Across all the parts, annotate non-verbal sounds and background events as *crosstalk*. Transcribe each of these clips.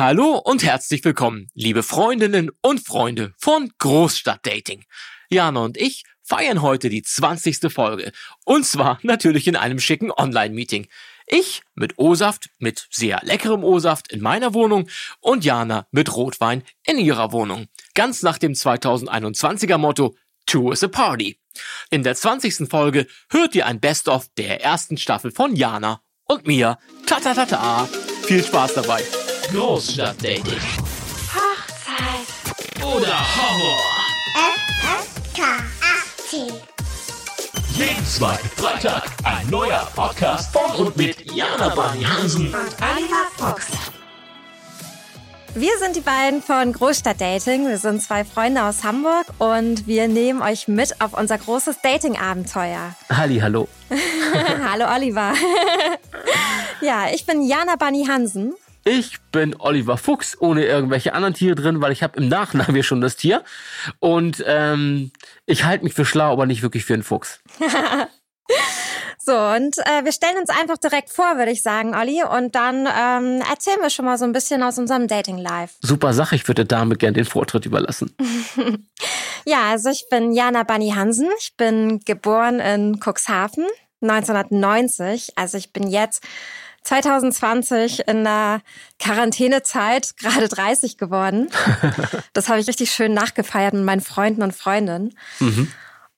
Hallo und herzlich willkommen, liebe Freundinnen und Freunde von Großstadtdating. Jana und ich feiern heute die 20. Folge. Und zwar *laughs* natürlich in einem schicken Online-Meeting. Ich mit O-Saft, mit sehr leckerem O-Saft in meiner Wohnung und Jana mit Rotwein in ihrer Wohnung. Ganz nach dem 2021er Motto Two is a Party. In der 20. Folge hört ihr ein Best-of der ersten Staffel von Jana und mir. Ta ta ta ta. Viel Spaß dabei. Großstadtdating. Hochzeit. Oder Horror. FSK 18. Jeden zweiten Freitag ein neuer Podcast von und mit Jana Bani Hansen. Und Oliver Fuchs. Wir sind die beiden von Großstadtdating. Wir sind zwei Freunde aus Hamburg und wir nehmen euch mit auf unser großes Dating-Abenteuer. Halli, hallo. *laughs* Hallo Oliver. *laughs* ja, ich bin Jana Bunny Hansen. Ich bin Oliver Fuchs, ohne irgendwelche anderen Tiere drin, weil ich habe im Nachnamen hier schon das Tier. Und ähm, ich halte mich für schlau, aber nicht wirklich für einen Fuchs. *laughs* So, und äh, wir stellen uns einfach direkt vor, würde ich sagen, Olli. Und dann ähm, erzählen wir schon mal so ein bisschen aus unserem Dating-Life. Super Sache, ich würde der Dame gern den Vortritt überlassen. *laughs* Ja, also ich bin Jana Bunny Hansen. Ich bin geboren in Cuxhaven 1990. Also ich bin jetzt 2020 in der Quarantänezeit *laughs* gerade 30 geworden. Das habe ich richtig schön nachgefeiert mit meinen Freunden und Freundinnen.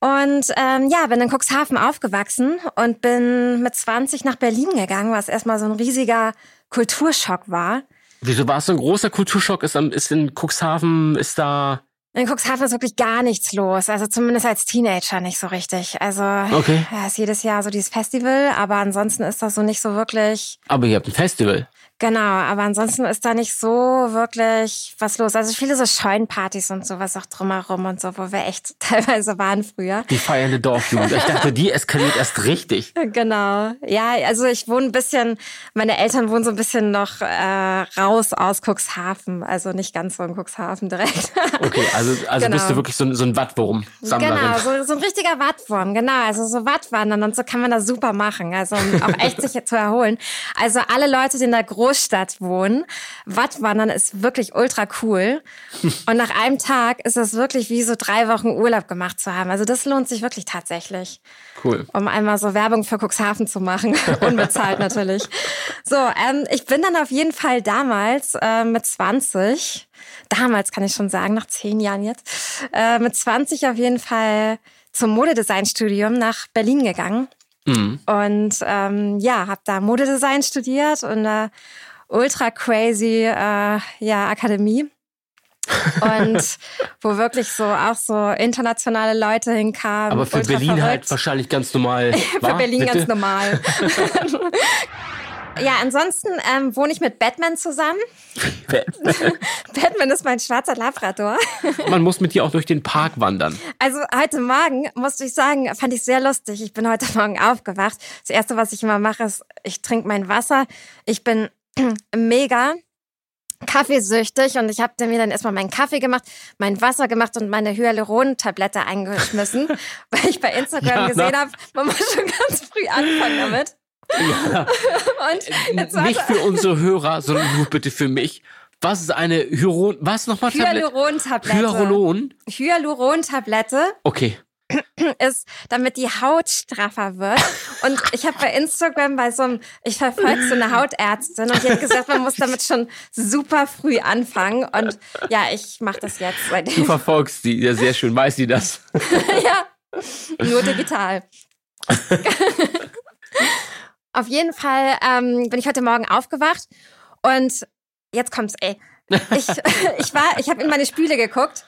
Und ähm, ja, bin in Cuxhaven aufgewachsen und bin mit 20 nach Berlin gegangen, was erstmal so ein riesiger Kulturschock war. Wieso war es so ein großer Kulturschock? Ist, ist in Cuxhaven, ist da... In Cuxhaven ist wirklich gar nichts los. Also zumindest als Teenager nicht so richtig. Also Okay. ja, ist jedes Jahr so dieses Festival, aber ansonsten ist das so nicht so wirklich. Aber ihr habt ein Festival. Genau, aber ansonsten ist da nicht so wirklich was los. Also viele so Scheunenpartys und sowas auch drumherum und so, wo wir echt *laughs* teilweise waren früher. Die feiernde Dorfjugend. Ich dachte, die eskaliert erst richtig. *laughs* Genau. Ja, also ich wohne ein bisschen, meine Eltern wohnen so ein bisschen noch äh, raus aus Cuxhaven. Also nicht ganz so in Cuxhaven direkt. *laughs* Okay, also, also Genau. bist du wirklich so, ein- so ein Wattwurm-Sammlerin. Genau, so, so ein richtiger Wattwurm, genau. Also so Wattwandern und so kann man das super machen. Also um auch echt sich zu erholen. Also alle Leute, die in der Großstadt wohnen, Wattwandern ist wirklich ultra cool. *laughs* Und nach einem Tag ist es wirklich wie so drei Wochen Urlaub gemacht zu haben. Also das lohnt sich wirklich tatsächlich. Cool. Um einmal so Werbung für Cuxhaven zu machen. *laughs* Unbezahlt natürlich. So, ähm, ich bin dann auf jeden Fall damals äh, mit 20, damals kann ich schon sagen, nach zehn Jahren jetzt, äh, mit 20 auf jeden Fall zum Modedesignstudium nach Berlin gegangen. Mhm. Und ähm, ja, habe da Modedesign studiert und eine ultra crazy äh, ja, Akademie. und *laughs* wo wirklich so auch so internationale Leute hinkamen. Aber für Berlin halt verrückt. wahrscheinlich ganz normal. *laughs* Für? Berlin ganz normal. *laughs* ja, ansonsten ähm, wohne ich mit Batman zusammen. *laughs* Batman ist mein schwarzer Labrador. Man muss mit dir auch durch den Park wandern. Also heute Morgen, musste ich sagen, fand ich sehr lustig. Ich bin heute Morgen aufgewacht. Das Erste, was ich immer mache, ist, ich trinke mein Wasser. Ich bin *clears throat* mega kaffeesüchtig und ich habe mir dann erstmal meinen Kaffee gemacht, mein Wasser gemacht und meine Hyaluron-Tablette eingeschmissen, *laughs* weil ich bei Instagram Jana. gesehen habe, man muss schon ganz früh anfangen damit. Ja. Und jetzt Nicht für unsere Hörer, sondern nur bitte für mich. Was ist eine Hyaluron... Was nochmal? Tablet- Hyaluron-Tablette. Hyaluron? Hyaluron-Tablette Okay. ist, damit die Haut straffer wird. Und ich habe bei Instagram bei so einem, ich verfolge so eine Hautärztin und die hat gesagt, man muss damit schon super früh anfangen. Und ja, ich mache das jetzt Du seitdem. verfolgst die. Ja, sehr schön. Weiß sie das? *laughs* ja, nur digital. Auf jeden Fall ähm, bin ich heute Morgen aufgewacht und jetzt kommt's, ey. Ich, *laughs* *laughs* ich war, ich habe in meine Spüle geguckt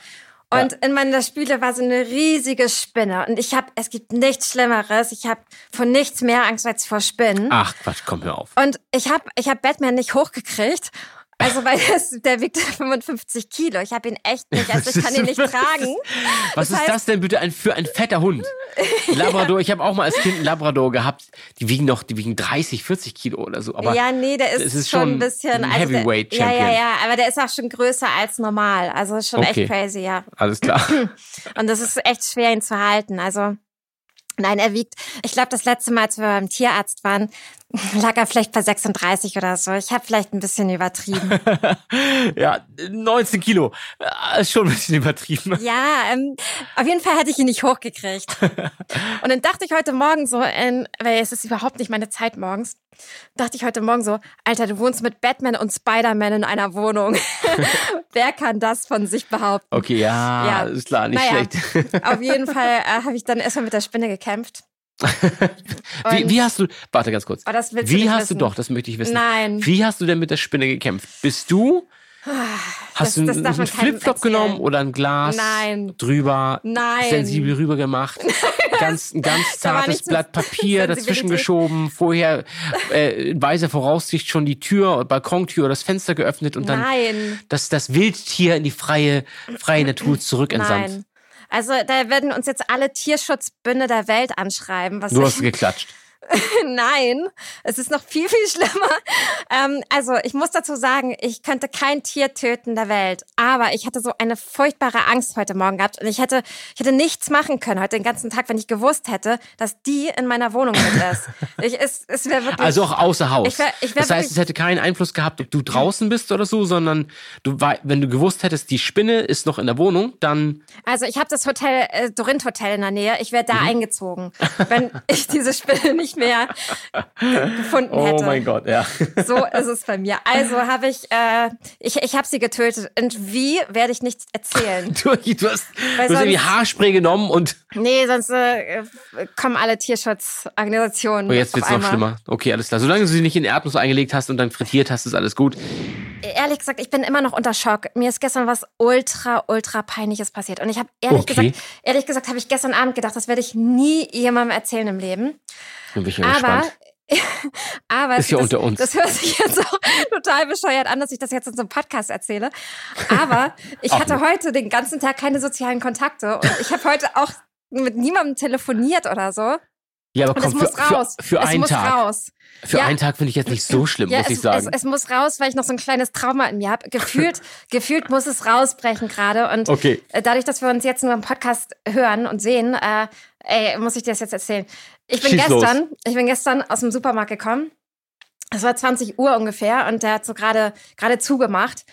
und in meiner Spüle war so eine riesige Spinne und ich habe, es gibt nichts Schlimmeres. Ich habe vor nichts mehr Angst als vor Spinnen. Ach, Quatsch, komm, hör auf. Und ich habe, ich habe Batman nicht hochgekriegt. Also weil *laughs* das, der wiegt *laughs* 55 Kilo. Ich habe ihn echt nicht, also ich kann ihn nicht *laughs* tragen. Was Das ist heißt- das denn bitte ein, für ein fetter Hund? Labrador, ich habe auch mal als Kind einen Labrador gehabt. Die wiegen noch, die wiegen 30, 40 Kilo oder so. Aber ja, nee, der ist, ist schon ein bisschen ein also der- Heavyweight Ja, Champion. ja, ja, aber der ist auch schon größer als normal. Also ist schon Okay. echt crazy, ja. alles klar. *clears throat* Und das ist echt schwer, ihn zu halten. Also nein, er wiegt, ich glaube, das letzte Mal, als wir beim Tierarzt waren, *laughs* lag er vielleicht bei 36 oder so. Ich habe vielleicht ein bisschen übertrieben. *laughs* ja, 19 Kilo. Äh, Ist schon ein bisschen übertrieben. *laughs* Ja, ähm, auf jeden Fall hätte ich ihn nicht hochgekriegt. Und dann dachte ich heute Morgen so, ähm, weil es ist überhaupt nicht meine Zeit morgens, dachte ich heute Morgen so, Alter, du wohnst mit Batman und Spider-Man in einer Wohnung. Wer kann das von sich behaupten? Okay, ja, Ja. ist klar, nicht Naja, schlecht. Auf jeden Fall äh, habe ich dann erstmal mit der Spinne gekämpft. Wie, wie hast du, warte ganz kurz. Oh, das Wie hast wissen. du doch, das möchte ich wissen. Nein. Wie hast du denn mit der Spinne gekämpft? Bist du, hast das du man einen Flipflop genommen oder ein Glas Nein. drüber, Nein. sensibel rüber gemacht, *laughs* ganz, ein ganz zartes Blatt Papier dazwischen geschoben, vorher äh, in weiser Voraussicht schon die Tür, Balkontür oder das Fenster geöffnet und dann Nein. das, das Wildtier in die freie, freie Natur zurückentsandt. *clears throat* Nein. Also da werden uns jetzt alle Tierschutzbünde der Welt anschreiben. Was Du hast geklatscht. *laughs* Nein, es ist noch viel, viel schlimmer. Ähm, also ich muss dazu sagen, ich könnte kein Tier töten der Welt. Aber ich hatte so eine furchtbare Angst heute Morgen gehabt. Und ich hätte, ich hätte nichts machen können heute den ganzen Tag, wenn ich gewusst hätte, dass die in meiner Wohnung mit ist. Ich, es es wirklich... Also auch außer Haus. Ich wär- ich wär das heißt, wirklich- es hätte keinen Einfluss gehabt, ob du draußen bist oder so, sondern du wenn du gewusst hättest, die Spinne ist noch in der Wohnung, dann Also ich habe das Hotel, äh, Dorint Hotel in der Nähe. Ich wäre da Mhm. eingezogen, wenn ich diese Spinne nicht mehr ge- gefunden hätte. Oh mein Gott, ja. So ist es bei mir. Also habe ich, äh, ich, ich habe sie getötet. Und wie, werde ich nicht erzählen. Du, du hast, Weil du hast irgendwie sonst- Haarspray genommen und Nee, sonst äh, kommen alle Tierschutzorganisationen. oh, jetzt wird's auf noch einmal. schlimmer. Okay, alles klar. Solange du sie nicht in Erdnuss eingelegt hast und dann frittiert hast, ist alles gut. Ehrlich gesagt, ich bin immer noch unter Schock. Mir ist gestern was ultra, ultra peinliches passiert. Und ich habe ehrlich Okay. gesagt, ehrlich gesagt, habe ich gestern Abend gedacht, das werde ich nie jemandem erzählen im Leben. Bin ich mal Aber, gespannt. *laughs* aber Ist ja das, unter uns. Das hört sich jetzt auch *laughs* total bescheuert an, dass ich das jetzt in so einem Podcast erzähle. Aber ich hatte heute den ganzen Tag keine sozialen Kontakte und ich habe heute auch mit niemandem telefoniert oder so. Ja, aber Und es komm, muss für, raus. für, für es einen Tag. raus. Für Ja. einen Tag finde ich jetzt nicht so schlimm, Ja, muss es, ich sagen. Es, es muss raus, weil ich noch so ein kleines Trauma in mir habe. Gefühlt, *laughs* gefühlt muss es rausbrechen gerade. Und Okay. äh, dadurch, dass wir uns jetzt nur im Podcast hören und sehen, äh, ey, muss ich dir das jetzt erzählen. Ich bin Schieß los. gestern, ich bin gestern aus dem Supermarkt gekommen. Es war 20 Uhr ungefähr und der hat so gerade gerade zugemacht.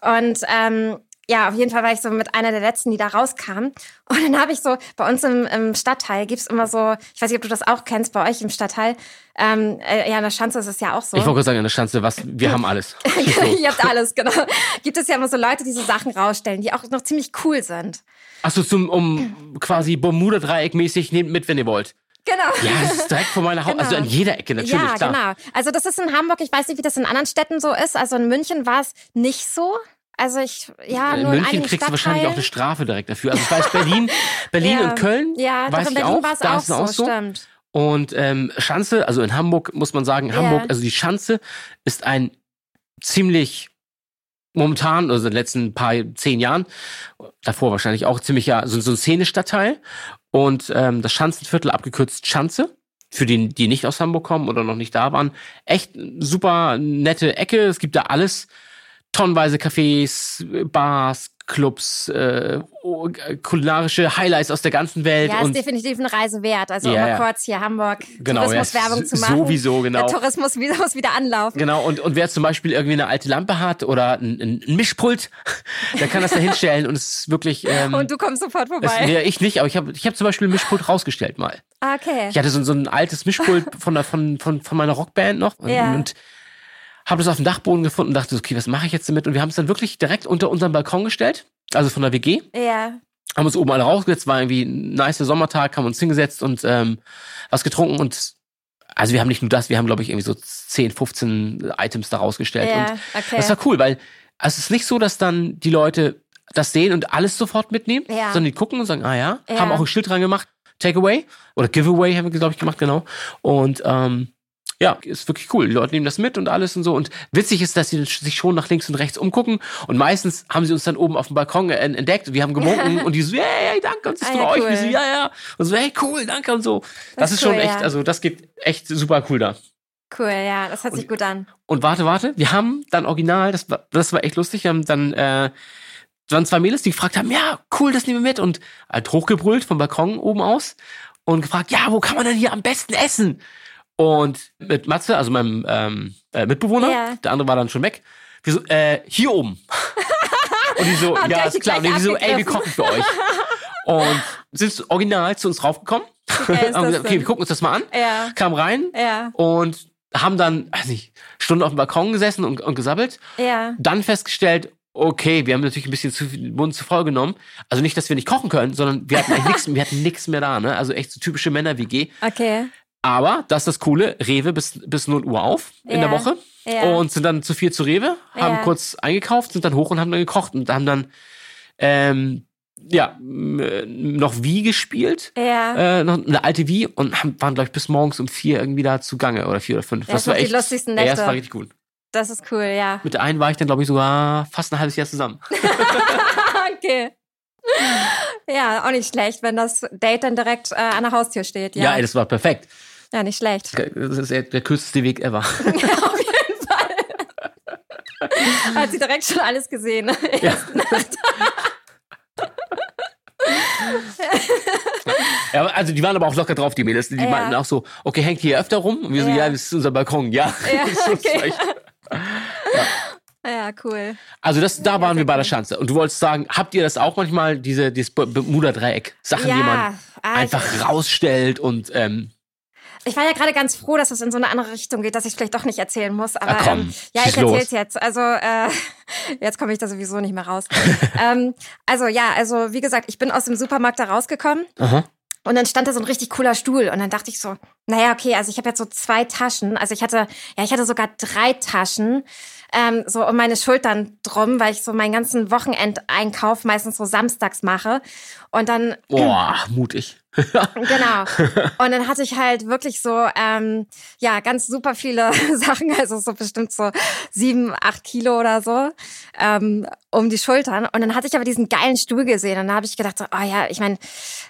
Und ähm, ja, auf jeden Fall war ich so mit einer der letzten, die da rauskam. Und dann habe ich so, bei uns im, im Stadtteil gibt's immer so, ich weiß nicht, ob du das auch kennst, bei euch im Stadtteil. Ähm, äh, ja, in der Schanze ist es ja auch so. Ich wollte gerade sagen, an der Schanze, was, wir haben alles. *laughs* Ihr habt alles, genau. Gibt es ja immer so Leute, die so Sachen rausstellen, die auch noch ziemlich cool sind. Achso, zum, um quasi Bermuda-Dreieck mäßig, nehmt mit, wenn ihr wollt. Genau. Ja, das ist direkt vor meiner Haus, Genau. also an jeder Ecke natürlich, ja, klar. genau. Also das ist in Hamburg, ich weiß nicht, wie das in anderen Städten so ist. Also in München war es nicht so. Also ich, ja, in nur in München einigen kriegst du wahrscheinlich auch eine. Strafe direkt dafür. Also ich weiß, Berlin, *laughs* Berlin ja. und Köln, Ja, weiß in ich Berlin auch, war es da auch ist es auch so, stimmt. Und ähm, Schanze, also in Hamburg muss man sagen, Hamburg, also die Schanze ist ein ziemlich momentan, also in den letzten paar zehn Jahren, davor wahrscheinlich auch ziemlich ja so, so ein Szenestadtteil. Und ähm, das Schanzenviertel abgekürzt Schanze. Für die, die nicht aus Hamburg kommen oder noch nicht da waren. Echt super nette Ecke. Es gibt da alles. Tonnenweise Cafés, Bars, Clubs, äh, äh, kulinarische Highlights aus der ganzen Welt. Ja, ist und definitiv eine Reise wert. Also Ja, um mal ja. kurz hier Hamburg Genau, ja, Tourismuswerbung zu s- machen. sowieso, genau. Der Tourismus *laughs* muss wieder anlaufen. Genau, und, und wer zum Beispiel irgendwie eine alte Lampe hat oder ein, ein Mischpult, *laughs* der kann das da hinstellen und es ist wirklich. Ähm, Und du kommst sofort vorbei. nee, ich nicht, aber ich habe ich hab zum Beispiel ein Mischpult rausgestellt mal. Ah, okay. Ich hatte so, so ein altes Mischpult von, der, von, von, von meiner Rockband noch und, Ja. und habe das auf dem Dachboden gefunden und dachte, okay, was mache ich jetzt damit? Und wir haben es dann wirklich direkt unter unseren Balkon gestellt, also von der WG. Ja. Haben uns oben alle rausgesetzt, war irgendwie ein nicer Sommertag, haben uns hingesetzt und ähm, was getrunken und also wir haben nicht nur das, wir haben glaube ich irgendwie so 10, 15 Items da rausgestellt und Ja, okay. das war cool, weil also es ist nicht so, dass dann die Leute das sehen und alles sofort mitnehmen, Ja. sondern die gucken und sagen, ah ja, Ja. haben auch ein Schild dran gemacht, Takeaway oder Giveaway haben wir, glaube ich, gemacht, genau. Und ähm, ja, ist wirklich cool. Die Leute nehmen das mit und alles und so. Und witzig ist, dass sie sich schon nach links und rechts umgucken. Und meistens haben sie uns dann oben auf dem Balkon entdeckt. und Wir haben gewunken *laughs* und die so, hey, hey, danke, und das ist Ah, ja, euch. cool. Wir so, ja, ja. Und so, hey, cool, danke und so. Das, ist ist schon cool, echt, ja. also das geht echt super cool da. Cool, ja, das hört sich gut an. Und warte, warte, wir haben dann original, das war, das war echt lustig, wir haben dann, äh, waren zwei Mädels, die gefragt haben, ja, cool, das nehmen wir mit und halt hochgebrüllt vom Balkon oben aus und gefragt, ja, wo kann man denn hier am besten essen? Und mit Matze, also meinem ähm, äh, Mitbewohner, Ja. der andere war dann schon weg. Wir so, äh, hier oben. *laughs* und die so, ja, ist klar. Und die so, ey, wir kochen für euch. Und sind original zu uns raufgekommen. *laughs* haben gesagt, okay, wir gucken uns das mal an. Ja. Kam rein Ja. und haben dann, weiß nicht, Stunden auf dem Balkon gesessen und, und gesabbelt. Ja. Dann festgestellt, okay, wir haben natürlich ein bisschen zu viel Mund zu voll genommen. Also nicht, dass wir nicht kochen können, sondern wir hatten eigentlich *laughs* nichts, wir hatten nichts mehr da, ne? Also echt so typische Männer-WG. Okay. Aber, das ist das Coole, Rewe bis, bis 0 Uhr auf in Ja. der Woche. Ja. Und sind dann zu viel zu Rewe, haben Ja. kurz eingekauft, sind dann hoch und haben dann gekocht und haben dann, ähm, ja, äh, noch Wie gespielt. Ja. Äh, noch eine alte Wie und haben, waren, glaube ich, bis morgens um vier irgendwie da zugange oder vier oder fünf. Das sind die lustigsten Ja, das Nächte. war richtig gut. Das ist cool, ja. Mit der einen war ich dann, glaube ich, sogar fast ein halbes Jahr zusammen. *laughs* okay. Ja, auch nicht schlecht, wenn das Date dann direkt äh, an der Haustür steht. Ja, Ja, ey, das war perfekt. Ja nicht schlecht. Das ist der, kürzeste Weg ever. *laughs* Auf jeden Fall. Hat sie direkt schon alles gesehen. Ja. ja, aber also die waren aber auch locker drauf, die Mädels. Die Ja. meinten auch so, okay, hängt hier öfter rum? Und wir so, Ja. ja, das ist unser Balkon. Ja, Ja, *laughs* Das ist okay. echt- Ja, cool. Also das, da waren wir bei der Schanze. Und du wolltest sagen, habt ihr das auch manchmal, diese, dieses Bermuda-Dreieck? Sachen, Ja, die man ah, einfach rausstellt und ähm, Ich war ja gerade ganz froh, dass es in so eine andere Richtung geht, dass ich vielleicht doch nicht erzählen muss. Aber komm, ähm, ja, ich erzähl's los. jetzt. Also äh, *laughs* jetzt komme ich da sowieso nicht mehr raus. *laughs* ähm, also ja, also wie gesagt, ich bin aus dem Supermarkt da rausgekommen aha. und dann stand da so ein richtig cooler Stuhl und dann dachte ich so, naja, okay, also ich habe jetzt so zwei Taschen. Also ich hatte, ja, ich hatte sogar drei Taschen. Ähm, so um meine Schultern drum, weil ich so meinen ganzen Wochenendeinkauf meistens so samstags mache. Und dann Boah, mutig. *laughs* *laughs* Genau. Und dann hatte ich halt wirklich so, ähm, ja, ganz super viele *laughs* Sachen, also so bestimmt so sieben, acht Kilo oder so, ähm, um die Schultern. Und dann hatte ich aber diesen geilen Stuhl gesehen und da habe ich gedacht, so, oh ja, ich meine,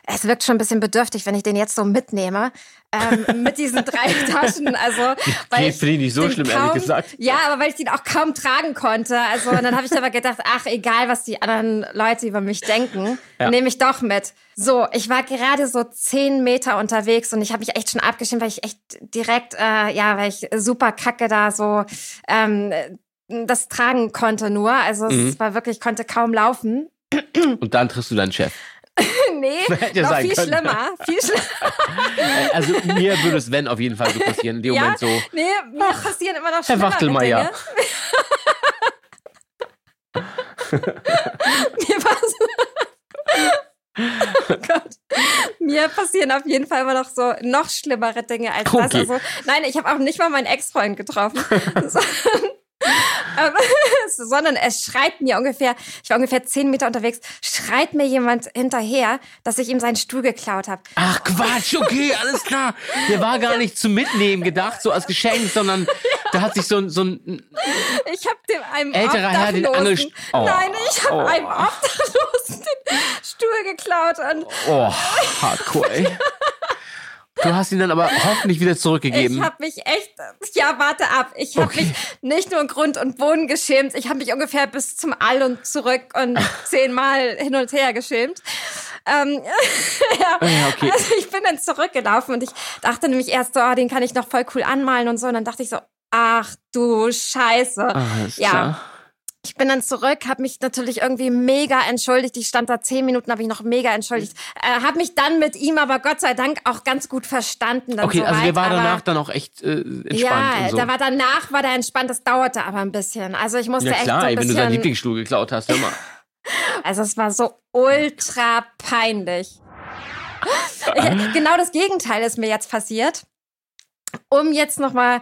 es wirkt schon ein bisschen bedürftig, wenn ich den jetzt so mitnehme. Ähm, mit diesen *laughs* drei Taschen, also weil Geht, finde ich nicht so schlimm, ehrlich gesagt. Ja, aber weil ich den auch kaum tragen konnte. Also und dann habe ich aber gedacht, ach egal, was die anderen Leute über mich denken, Ja. nehme ich doch mit. So, ich war gerade so zehn Meter unterwegs und ich habe mich echt schon abgeschnitten, weil ich echt direkt, äh, ja, weil ich super kacke da so ähm, das tragen konnte nur. Also Mhm. es war wirklich, ich konnte kaum laufen. Und dann triffst du deinen Chef. Nee, *laughs* Hätte noch viel können. schlimmer. Viel *laughs* schlimmer. Also mir würde es, wenn, auf jeden Fall so passieren. In dem Ja, Moment so, nee, mir passieren immer noch Herr Wachtelmeier. Dinge. *laughs* mir pass oh Gott. Mir passieren auf jeden Fall immer noch so noch schlimmere Dinge als das. Okay. Also, nein, ich habe auch nicht mal meinen Ex-Freund getroffen. *laughs* sondern, es schreit mir ungefähr, ich war ungefähr zehn Meter unterwegs, schreit mir jemand hinterher, dass ich ihm seinen Stuhl geklaut habe. ach Quatsch, okay, alles klar. Der war gar nicht zum Mitnehmen gedacht, so als Geschenk, sondern da hat sich so ein, so ein Ich habe dem einem Älterer Herr den anderen- Oh. nein, ich habe Oh. einem Obdachlosen den Stuhl geklaut und oh, hardcore, ey. Du hast ihn dann aber *laughs* hoffentlich wieder zurückgegeben. ich habe mich echt, ja, warte ab, ich habe Okay. mich nicht nur in Grund und Boden geschämt, ich habe mich ungefähr bis zum All und zurück und *laughs* zehnmal hin und her geschämt. Ähm, *laughs* ja, Ja, okay. also ich bin dann zurückgelaufen und ich dachte nämlich erst so, oh, den kann ich noch voll cool anmalen und so und dann dachte ich so, ach du Scheiße. Ah, alles Ja. klar. Ich bin dann zurück, habe mich natürlich irgendwie mega entschuldigt. Ich stand da zehn Minuten, habe ich noch mega entschuldigt. Äh, habe mich dann mit ihm aber Gott sei Dank auch ganz gut verstanden. Okay, soweit, also der war aber danach dann auch echt äh, entspannt Ja, so. da war danach war der entspannt. Das dauerte aber ein bisschen. Also ich musste ja echt klar, so ein ey, wenn du seinen. Lieblingsstuhl geklaut hast, hör mal. *laughs* Also es war so ultra peinlich. *laughs* Ich, genau das Gegenteil ist mir jetzt passiert. Um jetzt noch mal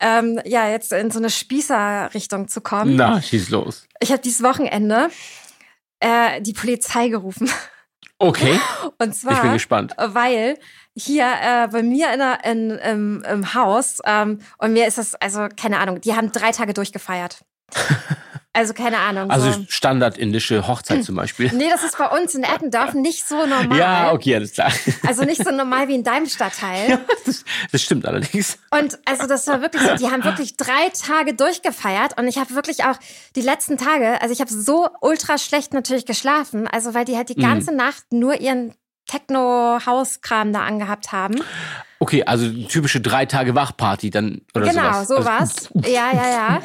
ähm, ja jetzt in so eine Spießerrichtung zu kommen. Na, schieß los. Ich habe dieses Wochenende äh, die Polizei gerufen. Okay, *laughs* Und ich bin zwar, gespannt. weil hier äh, bei mir in der, in, im, im Haus, ähm, und mir ist das, also keine Ahnung, die haben drei Tage durchgefeiert. *laughs* Also keine Ahnung. Also so. standardindische Hochzeit zum Beispiel. Nee, das ist bei uns in Eppendorf *laughs* nicht so normal. Ja, okay, alles klar. Also nicht so *laughs* normal wie in deinem Stadtteil. Das, das stimmt allerdings. Und also das war wirklich so, die haben wirklich drei Tage durchgefeiert und ich habe wirklich auch die letzten Tage, also ich habe so ultra schlecht natürlich geschlafen, also weil die halt die ganze Nacht nur ihren Techno-Hauskram da angehabt haben. Okay, also typische drei Tage Wachparty dann oder genau, sowas. sowas. Ja, ja, ja.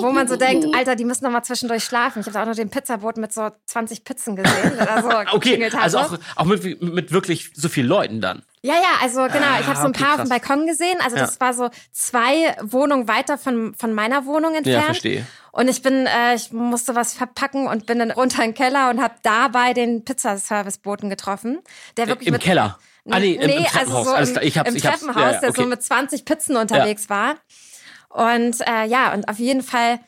Wo man so denkt, Alter, die müssen noch mal zwischendurch schlafen. Ich habe auch noch den Pizzaboot mit so 20 Pizzen gesehen. Oder so *laughs* okay, also auch, auch mit, mit wirklich so vielen Leuten dann. Ja, ja, also genau, ich habe so ein okay, paar auf dem krass. Balkon gesehen. Also Ja. das war so zwei Wohnungen weiter von, von meiner Wohnung entfernt. verstehe. Und ich bin, äh, ich musste was verpacken und bin dann runter in den Keller und habe dabei den Pizzaserviceboten getroffen, der wirklich Im mit Keller. Ah, nee, im, im Treppenhaus. also so im. Ich hab's, im ich hab's. Treppenhaus, Ja, ja, der so okay. mit 20 Pizzen unterwegs war. Und äh, ja, und auf jeden Fall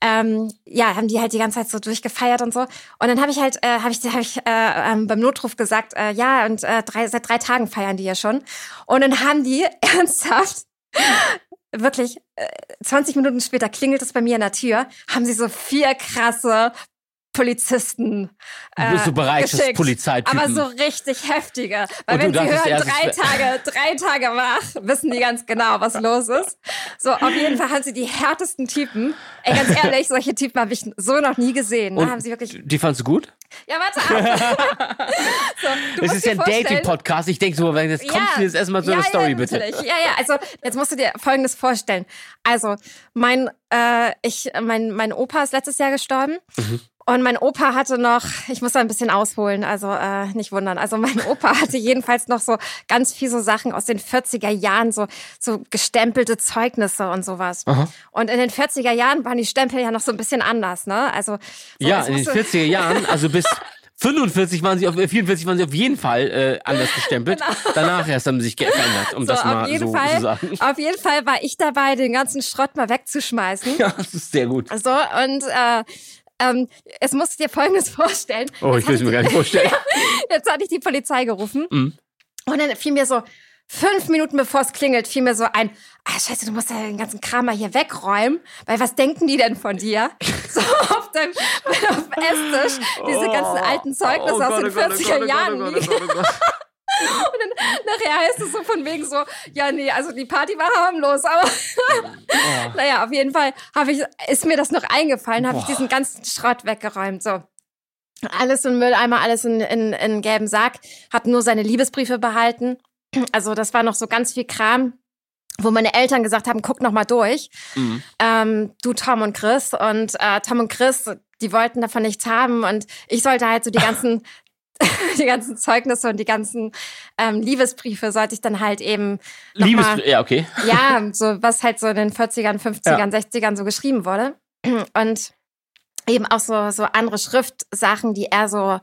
ähm, ja, haben die halt die ganze Zeit so durchgefeiert und so. Und dann habe ich halt, äh, habe ich, hab ich äh, ähm, beim Notruf gesagt, äh, ja, und äh, drei, seit drei Tagen feiern die ja schon. Und dann haben die *laughs* ernsthaft, wirklich, äh, 20 Minuten später klingelt es bei mir an der Tür, haben sie so vier krasse Polizisten Du bist so bereit, das geschickt. Polizeitypen. Aber so richtig heftige. Weil wenn sie hören, drei Tage, drei Tage wach, wissen die ganz genau, was los ist. So, auf jeden Fall haben sie die härtesten Typen. Ey, ganz *laughs* ehrlich, solche Typen habe ich so noch nie gesehen. Da Und haben sie wirklich. die fandst du gut? Ja, warte ab. *laughs* so, musst ist ja ein Dating-Podcast. Ich denke so, wenn jetzt kommst du jetzt erstmal zu einer Story, ja, bitte. Ja, ja, also jetzt musst du dir Folgendes vorstellen. Also, mein, äh, ich, mein, mein Opa ist letztes Jahr gestorben. Mhm. Und mein Opa hatte noch, ich muss da ein bisschen ausholen, also äh, nicht wundern. Also mein *laughs* Opa hatte jedenfalls noch so ganz viel so Sachen aus den 40er Jahren, so, so gestempelte Zeugnisse und sowas. Aha. Und in den 40er Jahren waren die Stempel ja noch so ein bisschen anders, ne? Also so, Ja, in den musste- 40er Jahren, *laughs* also bis 45 waren sie auf, äh, 44 waren sie auf jeden Fall äh, anders gestempelt. Danach erst haben sie sich geändert, um Genau. so, das mal so Fall, zu sagen. Auf jeden Fall war ich dabei, den ganzen Schrott mal wegzuschmeißen. *laughs* Ja, das ist sehr gut. So, und äh, ähm, es musst du dir Folgendes *laughs* vorstellen. Oh, ich will es mir gar nicht vorstellen. *laughs* Jetzt hatte ich die Polizei gerufen. Mhm. Und dann fiel mir so, fünf Minuten bevor es klingelt, fiel mir so ein, ah, scheiße, du musst ja den ganzen Kram mal hier wegräumen, weil was denken die denn von dir? *laughs* So auf dem auf Esstisch, diese ganzen alten Zeugnisse Oh aus Gott, den oh Gott, oh 40er Gott, Jahren oh liegen. Oh oh. Und dann nachher heißt es so von wegen so, ja, nee, also die Party war harmlos, aber *laughs* naja, auf jeden Fall habe ich, ist mir das noch eingefallen, habe ich diesen ganzen Schrott weggeräumt. So. Alles in Mülleimer, alles in, in, in gelben Sack, hab nur seine Liebesbriefe behalten. Also das war noch so ganz viel Kram, wo meine Eltern gesagt haben, guck noch mal durch. Mhm. Ähm, du, Tom und Chris. Und äh, Tom und Chris, die wollten davon nichts haben. Und ich sollte halt so die *laughs* ganzen, *laughs* die ganzen Zeugnisse und die ganzen ähm, Liebesbriefe sollte ich dann halt eben noch Liebes, mal, ja, okay. *laughs* ja, so was halt so in den 40ern, 50ern, 60ern so geschrieben wurde. *clears throat* Und eben auch so, so andere Schriftsachen, die er so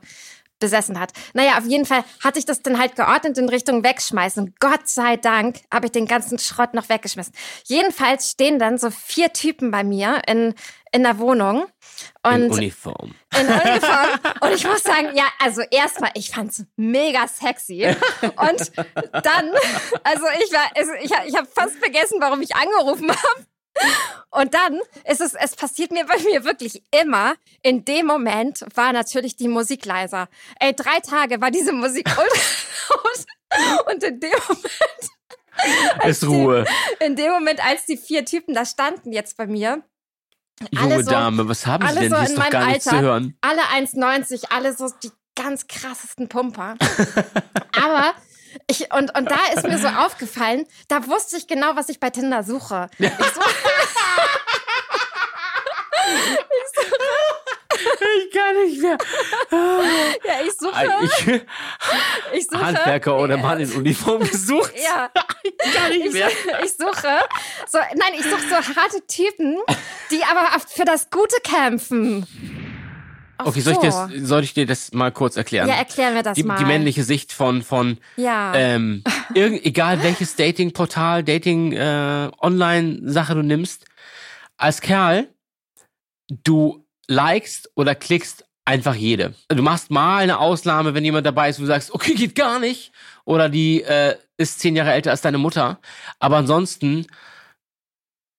besessen hat. Naja, auf jeden Fall hatte ich das dann halt geordnet in Richtung wegschmeißen. Gott sei Dank habe ich den ganzen Schrott noch weggeschmissen. Jedenfalls stehen dann so vier Typen bei mir in, in der Wohnung. Und In Uniform. in Uniform. Und ich muss sagen, ja, also erstmal, ich fand's mega sexy. Und dann, also ich war, also ich, ich habe fast vergessen, warum ich angerufen habe. Und dann ist es, es passiert mir bei mir wirklich immer. In dem Moment war natürlich die Musik leiser. Ey, drei Tage war diese Musik *laughs* ultra laut. Und in dem Moment, Ist Ruhe. in dem Moment, als die vier Typen da standen jetzt bei mir, Junge so- Dame, was haben Sie denn? so Hier ist doch gar nichts zu Alter. hören. alle 1,90, alle so die ganz krassesten Pumper. *laughs* Aber ich, und, und da ist mir so aufgefallen, da wusste ich genau, was ich bei Tinder suche. Ich suche, Ich kann nicht mehr. ja, ich suche, Ich, ich suche. Handwerker oder Mann in Uniform gesucht. Ja, Ich kann nicht ich, mehr. ich suche so, nein, ich suche so harte Typen, die aber für das Gute kämpfen. Ach Okay, soll ich, das, soll ich dir das mal kurz erklären? Ja, erklären wir das die, mal. die männliche Sicht von, von Ja. ähm, *laughs* irgend, egal welches Dating-Portal, Dating, äh, du nimmst, als Kerl, du likest oder klickst einfach jede. Du machst mal eine Ausnahme, wenn jemand dabei ist, wo du sagst, okay, geht gar nicht. Oder die äh, ist zehn Jahre älter als deine Mutter. Aber ansonsten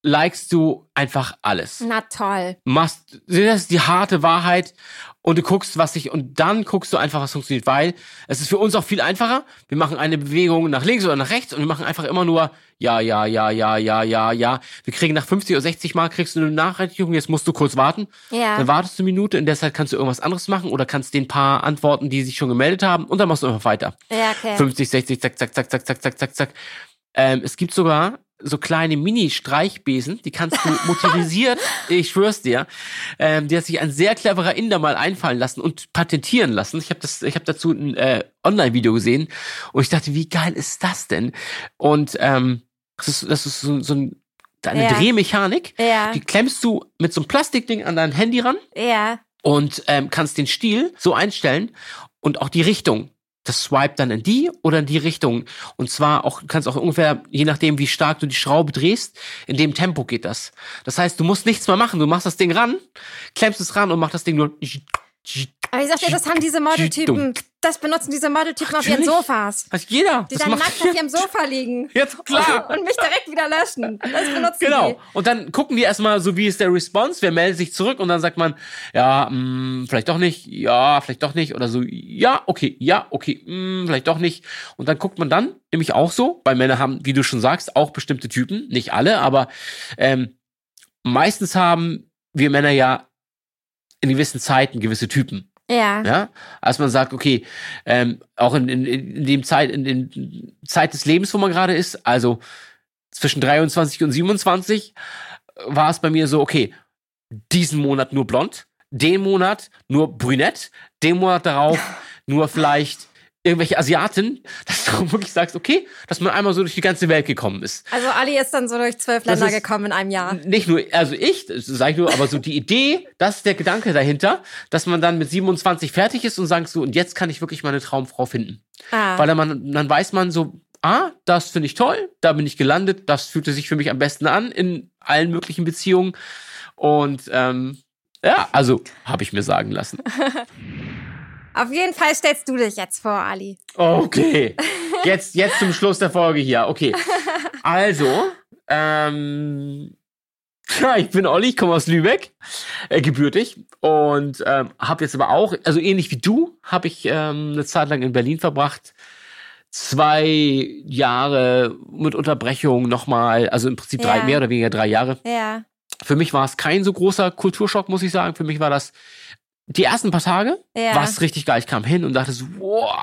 likest du einfach alles. Na toll. Machst, das ist die harte Wahrheit und du guckst, was sich, und dann guckst du einfach, was funktioniert, weil es ist für uns auch viel einfacher. Wir machen eine Bewegung nach links oder nach rechts und wir machen einfach immer nur ja, ja, ja, ja, ja, ja, ja. Wir kriegen nach 50 oder 60 Mal kriegst du eine Nachrichtigung, jetzt musst du kurz warten. Ja. Dann wartest du eine Minute, in der Zeit kannst du irgendwas anderes machen oder kannst den paar antworten, die sich schon gemeldet haben und dann machst du einfach weiter. Ja, okay. 50, 60, zack, zack, zack, zack, zack, zack, zack, zack. Ähm, es gibt sogar so kleine Mini-Streichbesen, die kannst du motorisiert, *laughs* ich schwör's dir, ähm, die hat sich ein sehr cleverer Inder mal einfallen lassen und patentieren lassen. Ich habe das, ich habe dazu ein äh, Online-Video gesehen und ich dachte, wie geil ist das denn? Und ähm, das ist, das ist so, so ein, eine Ja. Drehmechanik, Ja. die klemmst du mit so einem Plastikding an dein Handy ran Ja. und ähm, kannst den Stil so einstellen und auch die Richtung. Das swipe dann in die oder in die Richtung. Und zwar auch, kannst auch ungefähr, je nachdem, wie stark du die Schraube drehst, in dem Tempo geht das. Das heißt, du musst nichts mehr machen. Du machst das Ding ran, klemmst es ran und machst das Ding nur. Aber ich sag dir, das haben diese Modeltypen, das benutzen diese Modeltypen auf ihren. Sofas. Hat jeder. Die dann nackt auf ihrem Sofa liegen. Jetzt klar. Und mich direkt wieder löschen. Das benutzen Genau. die. Und dann gucken die erstmal, so wie ist der Response, wer meldet sich zurück und dann sagt man, ja, mh, vielleicht doch nicht, ja, vielleicht doch nicht oder so, ja, okay, ja, okay, mh, vielleicht doch nicht. Und dann guckt man dann, nämlich auch so, weil Männer haben, wie du schon sagst, auch bestimmte Typen, nicht alle, aber ähm, meistens haben wir Männer ja in gewissen Zeiten gewisse Typen. Ja. Ja, als man sagt, okay, ähm, auch in, in, in dem Zeit, in, in Zeit des Lebens, wo man gerade ist, also zwischen 23 und 27, war es bei mir so, okay, diesen Monat nur blond, den Monat nur brünett, den Monat darauf *laughs* nur vielleicht irgendwelche Asiaten, *laughs* dass du wirklich sagst, okay, dass man einmal so durch die ganze Welt gekommen ist. Also Ali ist dann so durch zwölf Länder gekommen in einem Jahr. Nicht nur, also ich, das sage ich nur, aber so die Idee, das ist der Gedanke dahinter, dass man dann mit 27 fertig ist und sagst so, und jetzt kann ich wirklich meine Traumfrau finden. Ah. Weil dann, man, dann weiß man so, ah, das finde ich toll, da bin ich gelandet, das fühlte sich für mich am besten an in allen möglichen Beziehungen. Und ähm, ja, also habe ich mir sagen lassen. *laughs* Auf jeden Fall stellst du dich jetzt vor, Ali. Okay, *laughs* jetzt, jetzt zum Schluss der Folge hier. Okay, also, ähm, ja, ich bin Olli, ich komme aus Lübeck, äh, gebürtig und ähm, habe jetzt aber auch, also ähnlich wie du, habe ich ähm, eine Zeit lang in Berlin verbracht. Zwei Jahre mit Unterbrechung nochmal, also im Prinzip drei, Ja. mehr oder weniger drei Jahre. Ja. Für mich war es kein so großer Kulturschock, muss ich sagen. Für mich war das die ersten paar Tage Ja. war es richtig geil. Ich kam hin und dachte so, wow,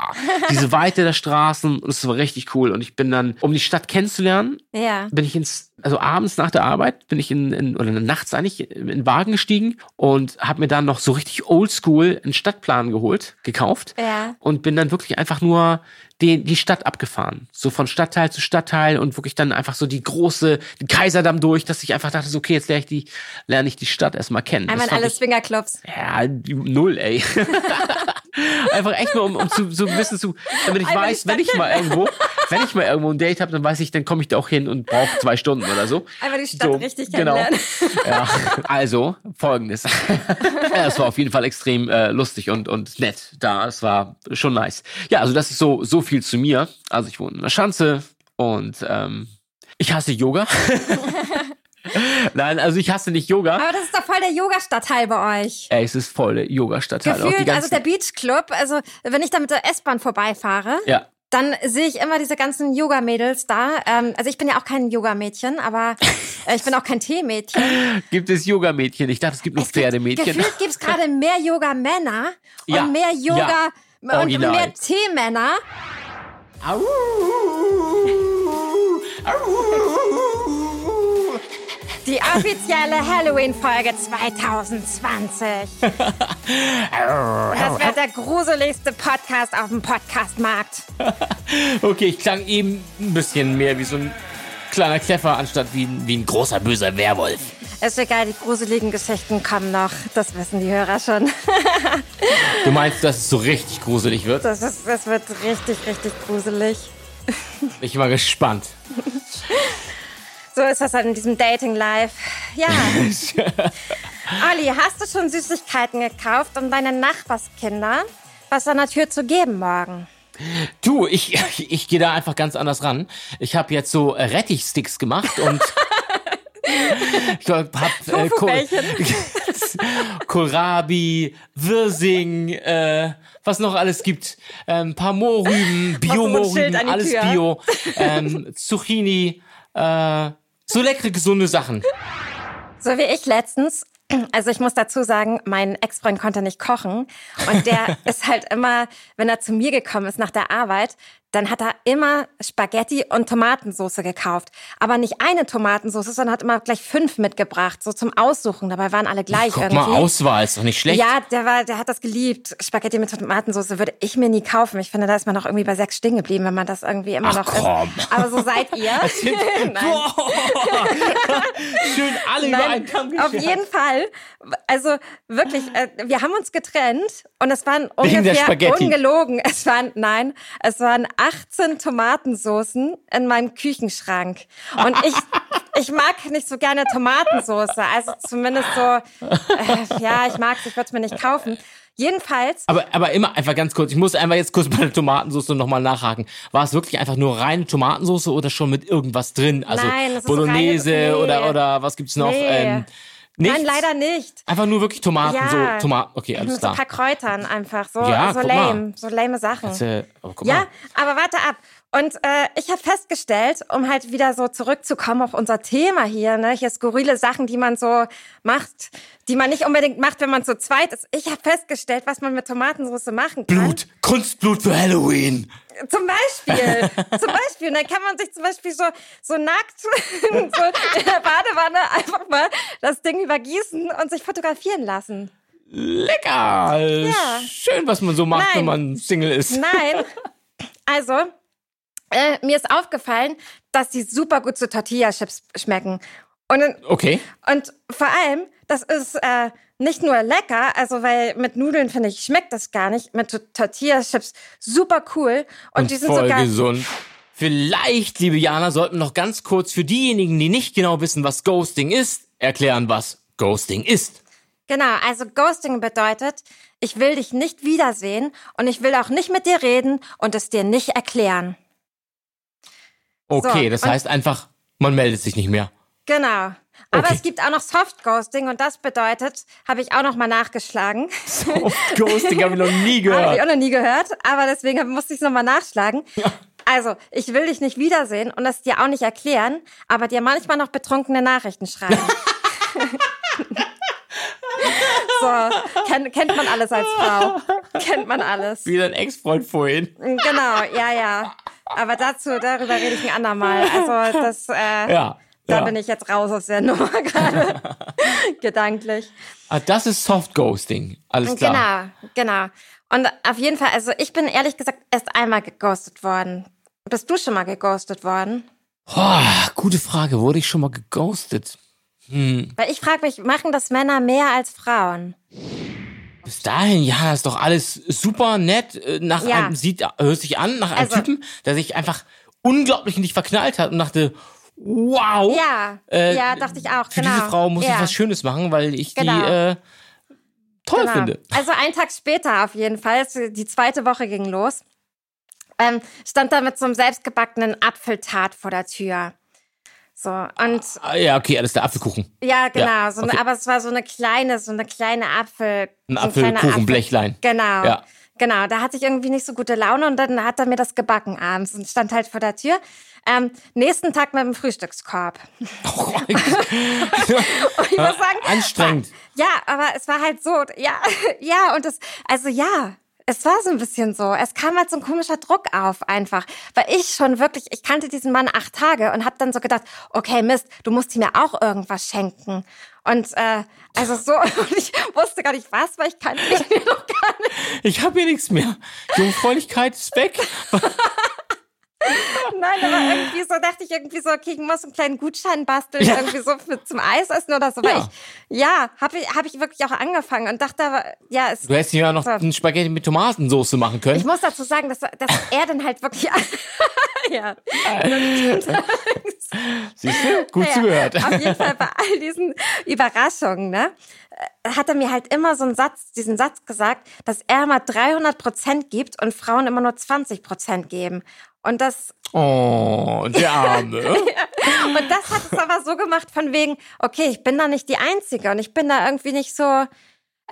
diese *laughs* Weite der Straßen, und es war richtig cool. Und ich bin dann, um die Stadt kennenzulernen, Ja. bin ich ins, also abends nach der Arbeit, bin ich in, in oder nachts eigentlich in den Wagen gestiegen und habe mir dann noch so richtig oldschool einen Stadtplan geholt, gekauft Ja. und bin dann wirklich einfach nur die, die Stadt abgefahren. So von Stadtteil zu Stadtteil und wirklich dann einfach so die große, den Kaiserdamm durch, dass ich einfach dachte, so, okay, jetzt lerne ich die, lerne ich die Stadt erstmal kennen. Einmal alle Swingerclubs. ja, null, ey. *laughs* *laughs* Einfach echt nur, um, um zu, so ein bisschen zu, damit ich Einmal weiß, wenn ich mal irgendwo, wenn ich mal irgendwo ein Date habe, dann weiß ich, dann komme ich da auch hin und brauche zwei Stunden oder so. Einmal die Stadt So, richtig genau. kennenlernen. Ja, also folgendes. *laughs* ja, es war auf jeden Fall extrem äh, lustig und, und nett da. Es war schon nice. Ja, also das ist so, so viel zu mir. Also ich wohne in der Schanze und ähm, ich hasse Yoga. *laughs* Nein, also ich hasse nicht Yoga. Aber das ist doch voll der Yoga-Stadtteil bei euch. Ey, es ist voll der Yoga-Stadtteil. Gefühlt, also der Beach Club, also wenn ich da mit der S-Bahn vorbeifahre, ja. Dann sehe ich immer diese ganzen Yoga-Mädels da. Ähm, also ich bin ja auch kein Yoga-Mädchen, aber äh, ich bin auch kein Tee-Mädchen. Gibt es Yoga-Mädchen? Ich dachte, es gibt nur Pferdemädchen. Gefühlt gibt es gerade mehr Yoga-Männer Ja, und mehr Yoga ja, und original. mehr Teemänner. Au, au. Die offizielle Halloween-Folge 2020. *laughs* Das wird der gruseligste Podcast auf dem Podcastmarkt. *laughs* Okay, ich klang eben ein bisschen mehr wie so ein kleiner Kleffer, anstatt wie, ein- wie ein großer böser Werwolf. Ist egal, die gruseligen Geschichten kommen noch. Das wissen die Hörer schon. *laughs* Du meinst, dass es so richtig gruselig wird? Das, ist, das wird richtig, richtig gruselig. Ich bin mal gespannt. So ist das halt in diesem Dating-Life. *laughs* Ja. Olli, hast du schon Süßigkeiten gekauft, um deinen Nachbarskinder was an der Tür zu geben morgen? Du, ich, ich, *laughs* ich gehe da einfach ganz anders ran. Ich habe jetzt so Rettichsticks gemacht und *laughs* Ich hab äh, Kohl. Kohlrabi, Wirsing, äh, was noch alles gibt. Ähm, paar Mohrrüben, ein Bio-Mohrrüben, alles. Bio. Ähm, Zucchini, äh, so leckere, gesunde Sachen. So wie ich letztens. Also ich muss dazu sagen, mein Ex-Freund konnte nicht kochen und der *laughs* ist halt immer, wenn er zu mir gekommen ist nach der Arbeit, dann hat er immer Spaghetti und Tomatensauce gekauft. Aber nicht eine Tomatensauce, sondern hat immer gleich fünf mitgebracht, so zum Aussuchen. Dabei waren alle gleich Guck irgendwie. mal, Auswahl ist doch nicht schlecht. Ja, der war, der hat das geliebt. Spaghetti mit Tomatensauce würde ich mir nie kaufen. Ich finde, da ist man noch irgendwie bei sechs stehen geblieben, wenn man das irgendwie immer Ach, noch komm. isst. Aber so seid *laughs* ihr. *laughs* Nein. *laughs* Schön alle über einen Nein, Kamm auf jeden Fall. Also wirklich, äh, wir haben uns getrennt und es waren Wegen ungefähr ungelogen. Es waren nein, es waren 18 Tomatensoßen in meinem Küchenschrank und ich *laughs* ich mag nicht so gerne Tomatensauce, also zumindest so äh, ja, ich mag's, ich würde es mir nicht kaufen. Jedenfalls Aber, aber immer einfach ganz kurz, ich muss einfach jetzt kurz bei der Tomatensauce nochmal nachhaken. War es wirklich einfach nur reine Tomatensauce oder schon mit irgendwas drin? Also Nein, Bolognese reine- nee. oder, oder was gibt's noch? Nee. Ähm, nichts? Nein, leider nicht. Einfach nur wirklich Tomaten, Ja. so Tomaten. Okay, *laughs* alles Mit so ein klar. paar Kräutern einfach, so, Ja, so guck mal. lame, so lame Sachen. Das, äh, Ja, mal. aber warte ab. Und äh, ich habe festgestellt, um halt wieder so zurückzukommen auf unser Thema hier, ne, hier skurrile Sachen, die man so macht, die man nicht unbedingt macht, wenn man zu zweit ist. Ich habe festgestellt, was man mit Tomatensauce machen kann. Blut, Kunstblut für Halloween. Zum Beispiel, *laughs* zum Beispiel. Und dann kann man sich zum Beispiel so, so nackt *laughs* so in der Badewanne einfach mal das Ding übergießen und sich fotografieren lassen. Lecker. Ja. Schön, was man so macht, Nein. wenn man Single ist. Nein. *laughs* Also, äh, mir ist aufgefallen, dass die super gut zu Tortilla-Chips schmecken. Und, Okay. und vor allem, das ist äh, nicht nur lecker, also weil mit Nudeln, finde ich, schmeckt das gar nicht. Mit Tor- Tortilla-Chips super cool. Und, Und die sind voll sogar. gesund. Vielleicht, liebe Jana, sollten wir noch ganz kurz für diejenigen, die nicht genau wissen, was Ghosting ist, erklären, was Ghosting ist. Genau, also Ghosting bedeutet, ich will dich nicht wiedersehen und ich will auch nicht mit dir reden und es dir nicht erklären. Okay, So, das heißt einfach, man meldet sich nicht mehr. Genau. Aber Okay. es gibt auch noch Soft Ghosting und das bedeutet, habe ich auch noch mal nachgeschlagen. So, Ghosting habe ich noch nie *laughs* Habe ich gehört. auch noch nie gehört, aber deswegen musste ich es nochmal nachschlagen. Also, ich will dich nicht wiedersehen und das dir auch nicht erklären, aber dir manchmal noch betrunkene Nachrichten schreiben. *laughs* so, kennt, kennt man alles als Frau. Kennt man alles. Wie dein Ex-Freund vorhin. Genau, ja, ja. Aber dazu, darüber rede ich ein andermal. Also, das, äh, Ja. da ja. bin ich jetzt raus aus der Nummer *laughs* gerade. Gedanklich. Ah, das ist Soft Ghosting. Alles klar. Genau, genau. Und auf jeden Fall, also ich bin ehrlich gesagt erst einmal geghostet worden. Bist du schon mal geghostet worden? Boah, gute Frage. Wurde ich schon mal geghostet? Weil ich frage mich, machen das Männer mehr als Frauen? Bis dahin, ja, das ist doch alles super nett. äh, Nach Ja. einem, sieht, hört sich an, nach einem Also- Typen, der sich einfach unglaublich in dich verknallt hat und dachte, wow. Ja, äh, ja, dachte ich auch. Für genau. diese Frau muss ja. ich was Schönes machen, weil ich Genau. die äh, toll Genau. finde. Also einen Tag später auf jeden Fall, die zweite Woche ging los, ähm, stand da mit so einem selbstgebackenen Apfeltart vor der Tür. So, und Ah, ja, okay, alles der Apfelkuchen. ja, genau, Ja, so eine, okay. aber es war so eine kleine, so eine kleine Apfel. Ein so Apfelkuchenblechlein. Apfel. Genau. Ja. Genau, da hatte ich irgendwie nicht so gute Laune und dann hat er mir das gebacken abends und stand halt vor der Tür. Ähm, nächsten Tag mit dem Frühstückskorb. *laughs* Oh, *laughs* Und ich muss sagen, Anstrengend. ja, aber es war halt so, ja, *laughs* ja, und es, also ja, es war so ein bisschen so. Es kam halt so ein komischer Druck auf einfach, weil ich schon wirklich, ich kannte diesen Mann acht Tage und habe dann so gedacht, okay, Mist, du musst ihm ja auch irgendwas schenken. Und äh, also so, *laughs* und ich wusste gar nicht was, weil ich kannte ihn *laughs* noch gar nicht. Ich habe hier nichts mehr. Jungfräulichkeit ist weg. *laughs* Nein, aber irgendwie so dachte ich irgendwie so, okay, ich muss einen kleinen Gutschein basteln, irgendwie so für, zum Eisessen oder so. Weil Ja. ich, ja, habe ich, hab ich wirklich auch angefangen und dachte aber, ja, es Du hättest ja noch So. einen Spaghetti mit Tomatensauce machen können. Ich muss dazu sagen, dass, dass er dann halt wirklich. *laughs* ja. *laughs* Siehst du? Gut ja, zugehört. Auf jeden Fall bei all diesen Überraschungen, ne? Hat er mir halt immer so einen Satz, diesen Satz gesagt, dass er immer 300 Prozent gibt und Frauen immer nur 20 Prozent geben. Und das, Oh, der Arme. *laughs* und das hat es aber so gemacht von wegen, okay, ich bin da nicht die Einzige und ich bin da irgendwie nicht so,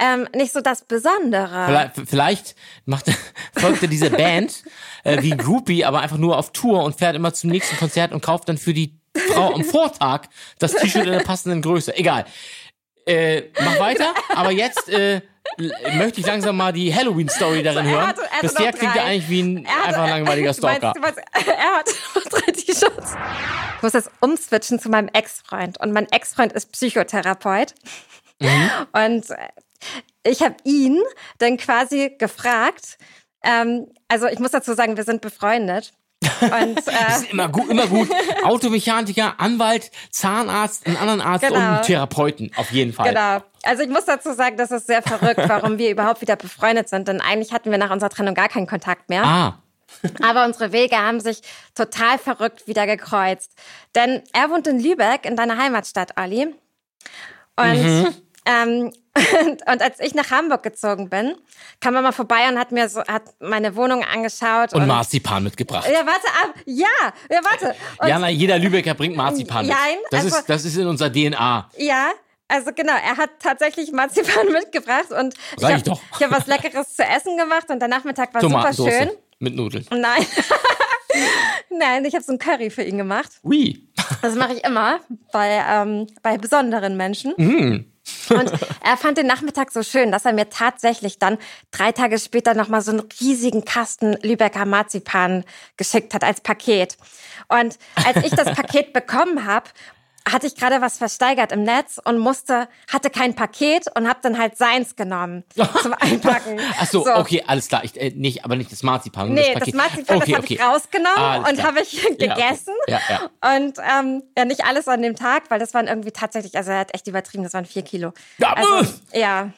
ähm, nicht so das Besondere. Vielleicht, vielleicht macht, *laughs* folgt er diese Band äh, wie Groupie, aber einfach nur auf Tour und fährt immer zum nächsten Konzert und kauft dann für die Frau am Vortag das T-Shirt in der passenden Größe. Egal. Äh, mach weiter, aber jetzt äh, möchte ich langsam mal die Halloween-Story darin er hören. hatte- hatte Bisher klingt er eigentlich wie ein hatte- einfach langweiliger *laughs* meinst- Stalker. du meinst, *laughs* er hat noch drei T-Shirts. Ich muss das umswitchen zu meinem Ex-Freund. Und mein Ex-Freund ist Psychotherapeut. Mhm. Und äh, ich habe ihn dann quasi gefragt. Ähm, also ich muss dazu sagen, wir sind befreundet. Und *laughs* Das äh, ist immer gut, immer gut. *laughs* Automechaniker, Anwalt, Zahnarzt, einen anderen Arzt und Genau. einen Therapeuten. Auf jeden Fall. Genau. Also ich muss dazu sagen, das ist sehr verrückt, warum wir überhaupt wieder befreundet sind. Denn eigentlich hatten wir nach unserer Trennung gar keinen Kontakt mehr. Ah, Aber unsere Wege haben sich total verrückt wieder gekreuzt. Denn er wohnt in Lübeck, in deiner Heimatstadt, Olli. Und, Mhm. Ähm, und, *laughs* und als ich nach Hamburg gezogen bin, kam er mal vorbei und hat mir so, hat meine Wohnung angeschaut. und Marzipan mitgebracht. Ja, warte ab. Ja, ja, warte. Und, Ja, na, jeder Lübecker bringt Marzipan mit. Nein, das, also- ist, das ist in unserer DNA. Ja, also genau, er hat tatsächlich Marzipan *laughs* mitgebracht und ich Sag ich habe doch. hab was Leckeres zu essen gemacht und der Nachmittag war super schön. mit Nudeln. Nein. *laughs* Nein, ich habe so ein Curry für ihn gemacht. Ui. Das mache ich immer bei, ähm, bei besonderen Menschen. Mm. Und er fand den Nachmittag so schön, dass er mir tatsächlich dann drei Tage später nochmal so einen riesigen Kasten Lübecker Marzipan geschickt hat als Paket. Und als ich das Paket bekommen habe, hatte ich gerade was versteigert im Netz und musste, hatte kein Paket und habe dann halt seins genommen *laughs* zum Einpacken. Ach so, okay, alles klar. Ich, äh, nicht, aber nicht das Marzipan. Nee, das Paket. Marzipan, okay, das habe okay. ich rausgenommen Alles und habe ich *laughs* Ja, gegessen. Ja, ja. Und ähm, ja, nicht alles an dem Tag, weil das waren irgendwie tatsächlich, also er hat echt übertrieben, das waren vier Kilo. Ja, also, äh. ja.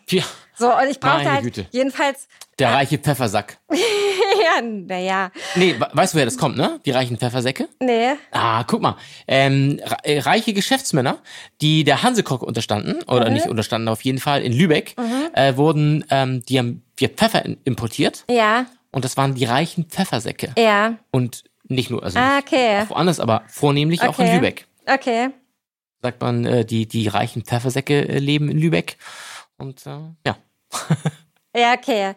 So, und ich brauchte Meine halt Güte. jedenfalls, der reiche Pfeffersack. *laughs* ja, naja, Nee, we- weißt du, woher das kommt, ne? Die reichen Pfeffersäcke? nee. Ah, guck mal. Ähm, äh, reiche Geschäftsmänner, die der Hansekock unterstanden, oder Mhm. nicht unterstanden, auf jeden Fall in Lübeck, äh, wurden, ähm, die haben wir Pfeffer importiert Ja, und das waren die reichen Pfeffersäcke. ja. Und nicht nur, also Ah, okay. auch woanders, aber vornehmlich auch in Okay. Lübeck. Okay. Sagt man, äh, die, die reichen Pfeffersäcke äh, leben in Lübeck. Und äh, ja. *laughs* Ja, okay.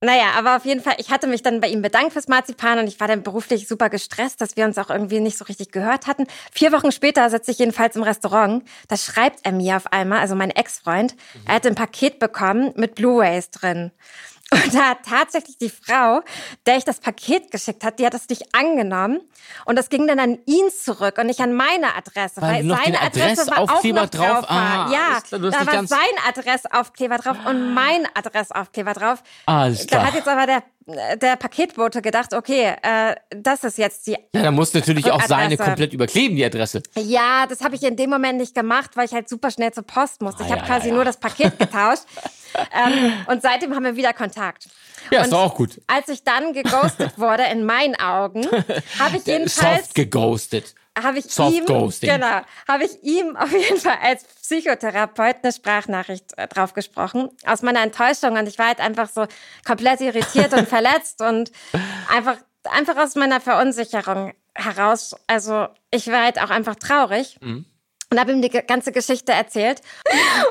Naja, aber auf jeden Fall, ich hatte mich dann bei ihm bedankt fürs Marzipan und ich war dann beruflich super gestresst, dass wir uns auch irgendwie nicht so richtig gehört hatten. Vier Wochen später sitze ich jedenfalls im Restaurant. Da schreibt er mir auf einmal, also mein Ex-Freund, er hat ein Paket bekommen mit Blu-rays drin. Und da hat tatsächlich die Frau, der ich das Paket geschickt hat, die hat es nicht angenommen. Und das ging dann an ihn zurück und nicht an meine Adresse. Weil Weil, seine Adresse war auch noch drauf. drauf? war. Ah, ja, hast da war sein Adressaufkleber drauf und mein Adressaufkleber drauf. Alles Da klar. hat jetzt aber der, der Paketbote gedacht, okay, äh, das ist jetzt die. Ja, da muss natürlich auch seine Adresse. komplett überkleben, die Adresse. Ja, das habe ich in dem Moment nicht gemacht, weil ich halt super schnell zur Post musste. Ich Ah, habe ja, quasi ja, ja. nur das Paket getauscht. *laughs* ähm, und seitdem haben wir wieder Kontakt. Ja, und ist auch gut. Als ich dann geghostet wurde, in meinen Augen, habe ich *laughs* jedenfalls Soft geghostet. habe ich Soft ihm, Ghosting. genau, habe ich ihm auf jeden Fall als Psychotherapeut eine Sprachnachricht äh, drauf gesprochen aus meiner Enttäuschung und ich war halt einfach so komplett irritiert und *laughs* verletzt und einfach einfach aus meiner Verunsicherung heraus. Also ich war halt auch einfach traurig. Mhm. Und habe ihm die ganze Geschichte erzählt.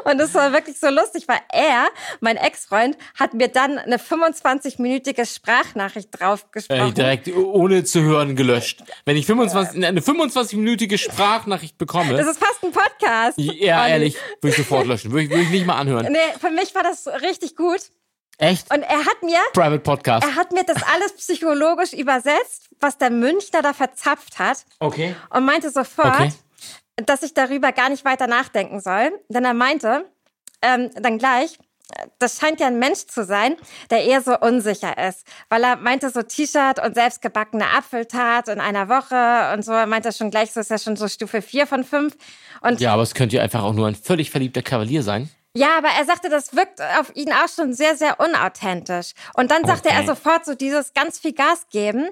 Und es war wirklich so lustig, weil er, mein Ex-Freund, hat mir dann eine 25-minütige Sprachnachricht drauf gesprochen. Äh, direkt ohne zu hören gelöscht. Wenn ich 25, eine 25-minütige Sprachnachricht bekomme, das ist fast ein Podcast. ja, Olli. ehrlich, würde ich sofort löschen. Würde ich, würde ich nicht mal anhören. Nee, für mich war das richtig gut. Echt? Und er hat mir, Private Podcast. er hat mir das alles psychologisch übersetzt, was der Münchner da verzapft hat Okay. und meinte sofort, Okay. Dass ich darüber gar nicht weiter nachdenken soll. Denn er meinte, ähm, dann gleich, das scheint ja ein Mensch zu sein, der eher so unsicher ist. Weil er meinte so T-Shirt und selbstgebackene Apfeltat in einer Woche und so. Er meinte schon gleich, so ist ja schon so Stufe 4 von 5. Und Ja, aber es könnte ja einfach auch nur ein völlig verliebter Kavalier sein. Ja, aber er sagte, das wirkt auf ihn auch schon sehr, sehr unauthentisch. Und dann sagte Okay. er sofort so dieses ganz viel Gas geben,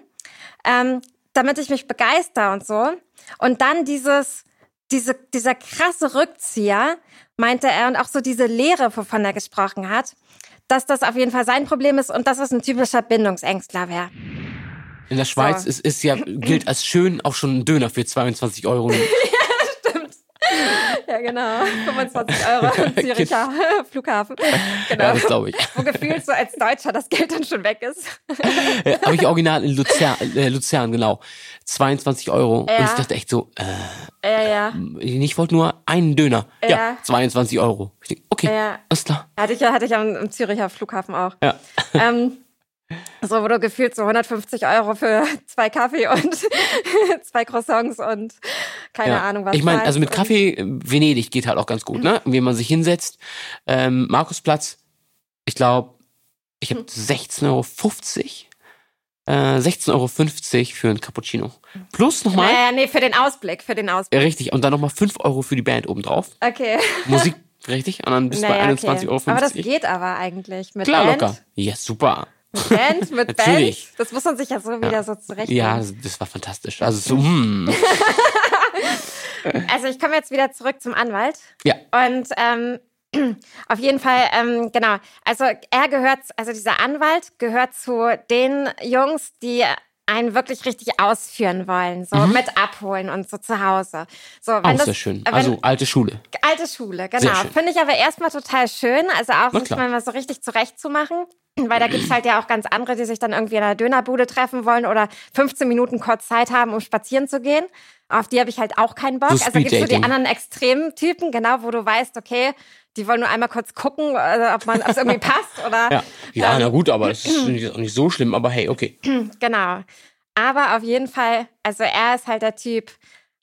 ähm, damit ich mich begeister und so. Und dann dieses, diese, dieser krasse Rückzieher, meinte er, und auch so diese Lehre, wovon er gesprochen hat, dass das auf jeden Fall sein Problem ist und dass es ein typischer Bindungsängstler wäre. In der Schweiz So. ist, ist ja, gilt als schön auch schon ein Döner für 22 Euro. *laughs* *laughs* *laughs* Ja, genau. 25 Euro *laughs* im Züricher *laughs* Flughafen. Genau. Ja, das glaube ich. Wo gefühlt so als Deutscher das Geld dann schon weg ist. Äh, Habe ich original in Luzern, äh, Luzern, genau. 22 Euro. Und Ja. ich dachte echt so, äh, Ja, ja. ich wollte nur einen Döner. Ja, Ja. 22 Euro. Ich denk, okay, Ja. alles klar. Hatte ich ja, hatte ich am, im Züricher Flughafen auch. Ja. Ähm, so, wo du gefühlt so 150 Euro für *laughs* zwei Kaffee und *laughs* zwei Croissants und keine ja. Ahnung was. Ich meine, also mit Kaffee, äh, Venedig geht halt auch ganz gut, ne? Wie man sich hinsetzt. Ähm, Markusplatz, ich glaube, ich habe 16,50 Euro. Äh, 16,50 Euro für ein Cappuccino. Plus nochmal, Naja, nee, für den Ausblick, für den Ausblick. richtig, und dann nochmal 5 Euro für die Band obendrauf. Okay. *laughs* Musik, richtig? Und dann bist du bei Naja, 21,50 Euro. Aber das geht aber eigentlich mit Klar, Band. locker. Ja, super. Mit Band, mit Band. Das muss man sich ja so wieder so zurecht. Ja, das, war fantastisch. Also so, hm. *laughs* Also ich komme jetzt wieder zurück zum Anwalt. Ja. Und ähm, *clears throat* auf jeden Fall, ähm, genau. Also er gehört, also dieser Anwalt gehört zu den Jungs, die einen wirklich richtig ausführen wollen, so mit abholen und so zu Hause. So, wenn Mhm. Auch das, sehr schön. wenn- Also alte Schule. alte Schule, genau. Finde ich aber erstmal total schön, also auch Na sich klar. mal so richtig zurechtzumachen. Weil da gibt's halt ja auch ganz andere, die sich dann irgendwie in einer Dönerbude treffen wollen oder 15 Minuten kurz Zeit haben, um spazieren zu gehen. Auf die habe ich halt auch keinen Bock. So also gibt's so die anderen Extremtypen, genau, wo du weißt, okay, die wollen nur einmal kurz gucken, also ob man, ob es irgendwie *laughs* passt oder Ja, ja Ähm, na gut, aber das ist *clears throat* auch nicht so schlimm. Aber hey, okay. *clears throat* genau. Aber auf jeden Fall, also er ist halt der Typ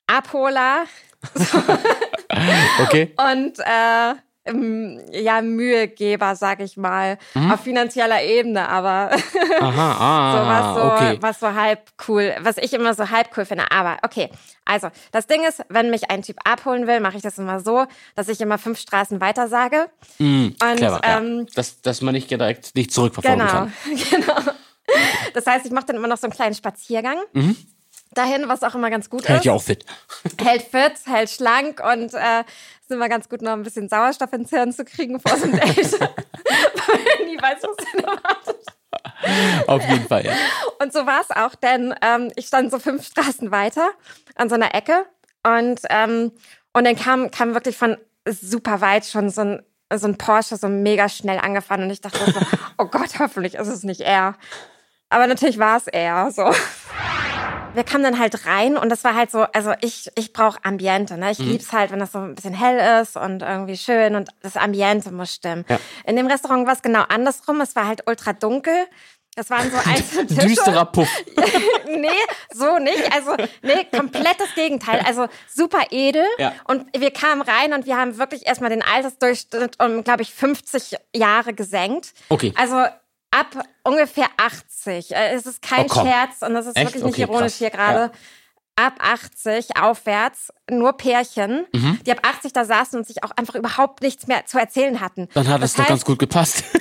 Abholer *laughs* Okay. *laughs* und äh, ja, Mühegeber, sag ich mal, Mhm. auf finanzieller Ebene, aber *laughs* Aha, so was ah, so, okay. was so halb cool, was ich immer so halb cool finde. Aber okay, also das Ding ist, wenn mich ein Typ abholen will, mache ich das immer so, dass ich immer fünf Straßen weiter sage. Mm, Und, clever, ähm, ja. dass, dass man nicht direkt nicht zurückverfolgen Genau, kann. *laughs* genau. Das heißt, ich mache dann immer noch so einen kleinen Spaziergang. Dahin, was auch immer ganz gut. Hält ist. ja auch fit. hält fit, hält schlank und äh, ist immer ganz gut, noch ein bisschen Sauerstoff ins Hirn zu kriegen vor so einem Date. *laughs* Weil man nie weiß, was denn erwartet. Auf jeden Fall, ja. Und so war es auch, denn ähm, ich stand so fünf Straßen weiter an so einer Ecke und, ähm, und dann kam, kam wirklich von super weit schon so ein, so ein Porsche so mega schnell angefahren und ich dachte so, oh Gott, hoffentlich ist es nicht er. Aber natürlich war es er, so. Wir kamen dann halt rein und das war halt so, also ich, ich brauche Ambiente, ne? Ich Mhm. lieb's halt, wenn das so ein bisschen hell ist und irgendwie schön und das Ambiente muss stimmen. Ja. In dem Restaurant war es genau andersrum. Es war halt ultra dunkel. Es waren so *laughs* einzelne Tische. Düsterer Puff. *laughs* nee, so nicht. Also, nee, komplettes Gegenteil. Also super edel. Ja. Und wir kamen rein und wir haben wirklich erstmal den Altersdurchschnitt um, glaube ich, 50 Jahre gesenkt. Okay. Also ab ungefähr 80. Äh, Es ist kein Oh. Scherz und das ist Echt? wirklich nicht Okay, ironisch krass. hier gerade. Ab 80 aufwärts, nur Pärchen, Mhm. die ab 80 da saßen und sich auch einfach überhaupt nichts mehr zu erzählen hatten. Dann hat Das es doch heißt, ganz gut gepasst. *laughs*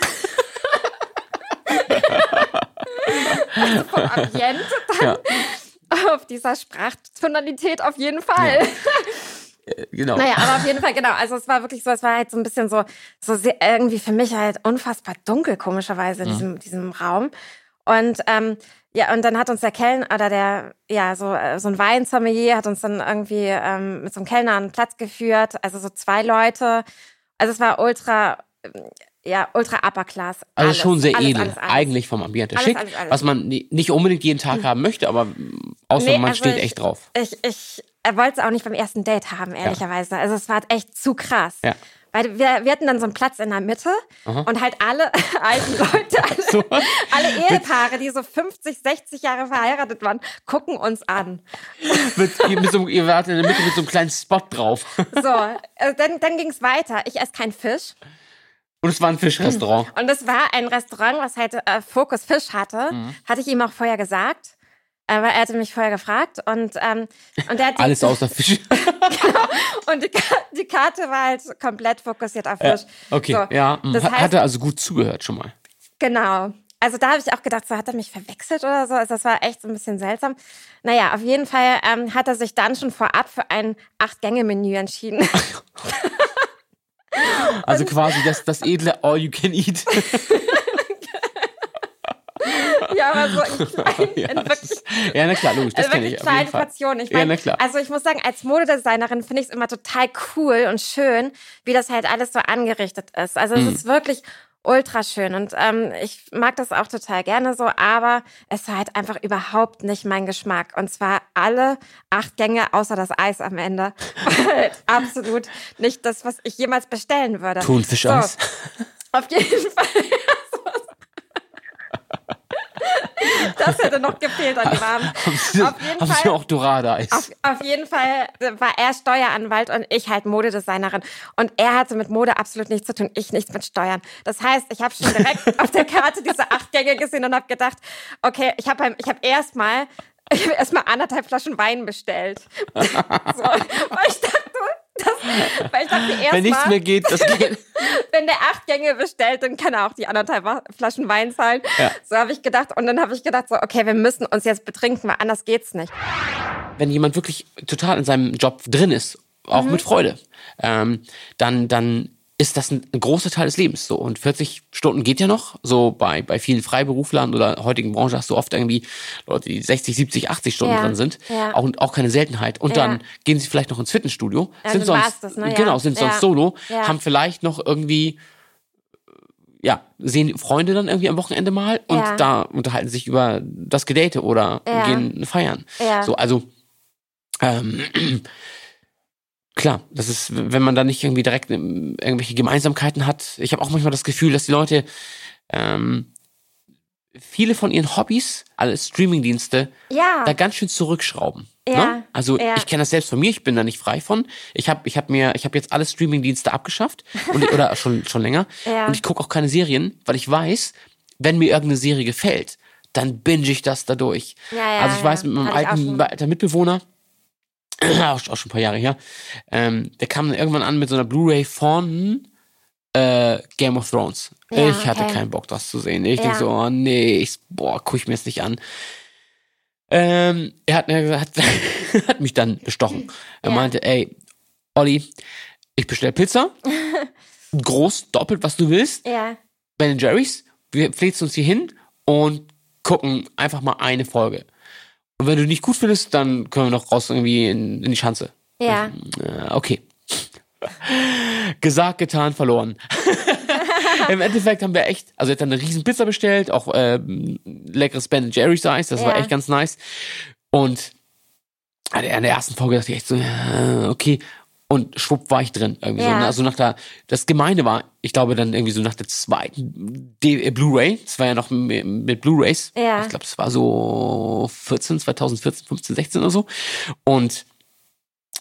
vom Ambiente dann *laughs* auf dieser Sprachtonalität auf jeden Fall. *laughs* genau. Naja, aber auf jeden Fall, genau. Also es war wirklich so, es war halt so ein bisschen so, so sehr, irgendwie für mich halt unfassbar dunkel, komischerweise in diesem, diesem Raum. Und ähm, ja, und dann hat uns der Kellner oder der, ja, so, äh, so ein Weinsommelier hat uns dann irgendwie ähm, mit so einem Kellner an den Platz geführt. Also so zwei Leute. Also es war ultra, ähm, ja, ultra upper class. Also Alles, schon sehr alles, edel, alles, eigentlich vom Ambiente. Schick, was man ni- nicht unbedingt jeden Tag haben möchte, aber mm, außer Nee, man also steht ich- echt drauf. Ich, ich er wollte es auch nicht beim ersten Date haben, ehrlicherweise. Also es war halt echt zu krass. Ja. Weil wir, wir hatten dann so einen Platz in der Mitte und halt alle *laughs* alten Leute, alle, So. alle Ehepaare, die so 50, 60 Jahre verheiratet waren, gucken uns an. Mit, mit so, ihr wart in der Mitte mit so einem kleinen Spot drauf. So, äh, dann, dann ging es weiter. Ich esse keinen Fisch. Und es war ein Fischrestaurant. Und es war ein Restaurant, was halt äh, Fokus Fisch hatte. Mhm. Hatte ich ihm auch vorher gesagt. Aber er hatte mich vorher gefragt und, ähm, und der hat Alles außer Fisch. *laughs* und die, die Karte war halt komplett fokussiert auf Fisch. okay, So, ja. Das hat, heißt, hat er also gut zugehört schon mal. Genau. also da habe ich auch gedacht, so hat er mich verwechselt oder so. Also das war echt so ein bisschen seltsam. Naja, auf jeden Fall ähm, hat er sich dann schon vorab für ein Acht-Gänge-Menü entschieden. *laughs* Also quasi das, das edle All You Can Eat. *laughs* *laughs* ja, aber so *laughs* in kleinen, ja, in das wirklich ist, ja, na klar, logisch, das kenne ich. Auf jeden kleine Fall. Portionen. Ich Ja, mein, na klar. Also ich muss sagen, als Modedesignerin finde ich es immer total cool und schön, wie das halt alles so angerichtet ist. Also Mhm. es ist wirklich ultra schön und ähm, ich mag das auch total gerne so, aber es war halt einfach überhaupt nicht mein Geschmack. Und zwar alle acht Gänge außer das Eis am Ende. *laughs* Absolut nicht das, was ich jemals bestellen würde. Thunfischeis. So, auf jeden Fall. Das hätte noch gefehlt an dem Abend. Haben Sie, Auf jeden haben Sie Fall. auch Dorada-Eis? Auf, auf jeden Fall war er Steueranwalt und ich halt Modedesignerin. Und er hatte mit Mode absolut nichts zu tun, ich nichts mit Steuern. Das heißt, ich habe schon direkt *laughs* auf der Karte diese acht Gänge gesehen und habe gedacht, okay, ich habe ich hab erstmal *laughs* ich hab erstmal anderthalb Flaschen Wein bestellt. *laughs* so, weil ich dachte, das, weil ich dachte Wenn nichts erstmal, mehr geht, das *laughs* geht. wenn der acht Gänge bestellt, dann kann er auch die anderthalb Flaschen Wein zahlen. Ja. So habe ich gedacht. Und dann habe ich gedacht, so, okay, wir müssen uns jetzt betrinken, weil anders geht's nicht. Wenn jemand wirklich total in seinem Job drin ist, auch Mhm. mit Freude, ähm, dann, dann ist das ein, ein großer Teil des Lebens so. Und 40 Stunden geht ja noch. So bei, bei vielen Freiberuflern oder heutigen Branche hast du oft irgendwie Leute, die 60, 70, 80 Stunden Ja, drin sind. ja. Auch, auch keine Seltenheit. Und Ja. dann gehen sie vielleicht noch ins Fitnessstudio, Ja, sind sonst, das, ne? Genau, sind sonst solo, haben vielleicht noch irgendwie ja, sehen Freunde dann irgendwie am Wochenende mal und da unterhalten sich über das Gedate oder gehen feiern. Ja. So, also ähm, klar, das ist, wenn man da nicht irgendwie direkt ähm, irgendwelche Gemeinsamkeiten hat. Ich habe auch manchmal das Gefühl, dass die Leute ähm, viele von ihren Hobbys, alle Streamingdienste, Ja. da ganz schön zurückschrauben. Ja, Ne? Also ja. ich kenne das selbst von mir, ich bin da nicht frei von. Ich habe ich hab mir, ich habe jetzt alle Streamingdienste abgeschafft und, *laughs* oder schon, schon länger. Ja. Und ich gucke auch keine Serien, weil ich weiß, wenn mir irgendeine Serie gefällt, dann binge ich das dadurch. Ja, ja, also ich weiß, mit meinem alten alter Mitbewohner, *clears throat* auch, schon ein paar Jahre her, ähm, der kam dann irgendwann an mit so einer Blu-ray von äh, Game of Thrones. Ja, ich hatte okay. keinen Bock, das zu sehen. Ich Ja. denk so, oh nee, ich, boah, guck ich mir jetzt nicht an. Ähm, er hat, mir gesagt- hat *laughs* mich dann bestochen. Er Ja. meinte, ey, Olli, ich bestell Pizza. *laughs* Groß, doppelt, was du willst. Ja. Ben Jerry's. Wir pflegst uns hier hin und gucken einfach mal eine Folge. Und wenn du nicht gut findest, dann können wir noch raus irgendwie in, in die Schanze. Ja. Äh, okay. Gesagt, getan, verloren. *laughs* Im Endeffekt haben wir echt, also er hat dann eine riesen Pizza bestellt, auch ähm, leckeres Ben Jerry's Eis, das war Ja. echt ganz nice. Und an der, an der ersten Folge dachte ich echt so, okay. Und schwupp war ich drin. Irgendwie so. Ja. ne? Also nach der, das Gemeine war, ich glaube dann irgendwie so nach der zweiten äh, Blu-ray, das war ja noch mit, Blu-rays. Ja. Ich glaube, das war so 14, 2014, 15, 16 oder so. Und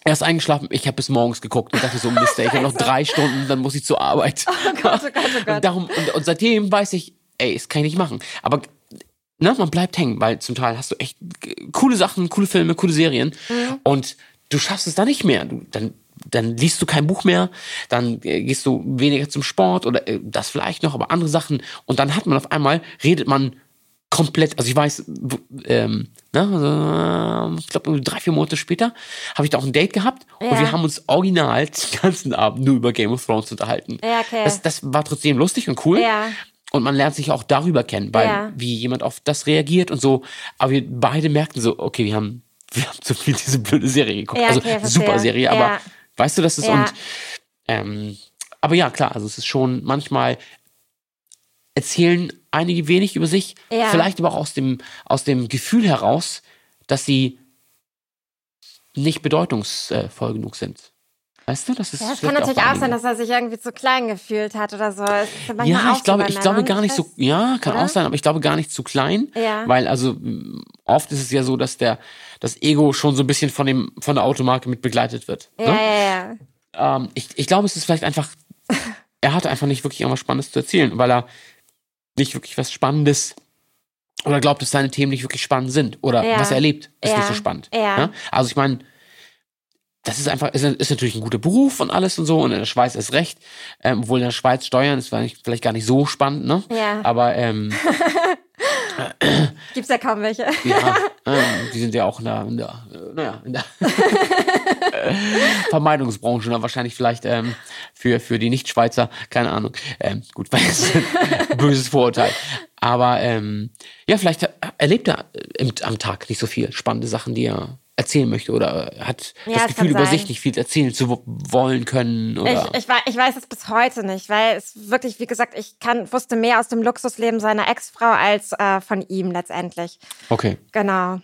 er ist eingeschlafen, ich habe bis morgens geguckt und dachte so, Mist, ich habe noch *laughs* drei Stunden, dann muss ich zur Arbeit. Oh Gott, oh Gott, oh Gott. Und, darum, und, und seitdem weiß ich, ey, das kann ich nicht machen. Aber ne, man bleibt hängen, weil zum Teil hast du echt coole Sachen, coole Filme, coole Serien Mhm. und du schaffst es da nicht mehr. Du, dann, dann liest du kein Buch mehr, dann äh, gehst du weniger zum Sport oder äh, das vielleicht noch, aber andere Sachen. Und dann hat man auf einmal, redet man komplett, also ich weiß, ähm, ne, also, ich glaube drei, vier Monate später habe ich da auch ein Date gehabt und Ja. wir haben uns original *laughs* den ganzen Abend nur über Game of Thrones unterhalten. Ja, okay. Das, das war trotzdem lustig und cool. Ja. Und man lernt sich auch darüber kennen, weil Ja. wie jemand auf das reagiert und so. Aber wir beide merkten so, okay, wir haben, wir haben zu viel diese blöde Serie geguckt. Ja, also okay, verstehe. super Serie, aber. Weißt du, das ist Ja. und ähm, aber ja, klar, also es ist schon manchmal erzählen einige wenig über sich, Ja. vielleicht aber auch aus dem, aus dem Gefühl heraus, dass sie nicht bedeutungsvoll genug sind. Weißt du, das ist Ja, es kann natürlich auch sein, dass er sich irgendwie zu klein gefühlt hat oder so. Ja, auch ich glaube, ich glaube gar nicht so, ja, kann oder? auch sein, aber ich glaube gar nicht zu klein, Ja. weil also oft ist es ja so, dass der das Ego schon so ein bisschen von dem von der Automarke mit begleitet wird. Ja, Ne? ja, ja. Ähm, ich, ich glaube, es ist vielleicht einfach, *laughs* er hatte einfach nicht wirklich irgendwas Spannendes zu erzählen, weil er nicht wirklich was Spannendes oder glaubt, dass seine Themen nicht wirklich spannend sind oder Ja. was er erlebt, ist Ja. nicht so spannend. Ja. Ne? Also ich meine, das ist einfach, ist, ist natürlich ein guter Beruf und alles und so und in der Schweiz ist recht. Ähm, obwohl in der Schweiz Steuern ist vielleicht, gar nicht so spannend, ne? Ja. Aber ähm, *laughs* *clears throat* Gibt's ja kaum welche. ja, *laughs* ähm, die sind ja auch in der, in der naja, in der *laughs* Vermeidungsbranche, ne? wahrscheinlich vielleicht ähm, für, für die Nicht-Schweizer, keine Ahnung. Ähm, gut, weil es ein böses Vorurteil. Aber ähm, ja, vielleicht erlebt er im, am Tag nicht so viel spannende Sachen, die er erzählen möchte oder hat Ja, das Gefühl, über sich nicht viel erzählen zu wo- wollen können. Oder Ich, ich, ich weiß es bis heute nicht, weil es wirklich, wie gesagt, ich kann, wusste mehr aus dem Luxusleben seiner Ex-Frau als äh, von ihm letztendlich. okay. Genau.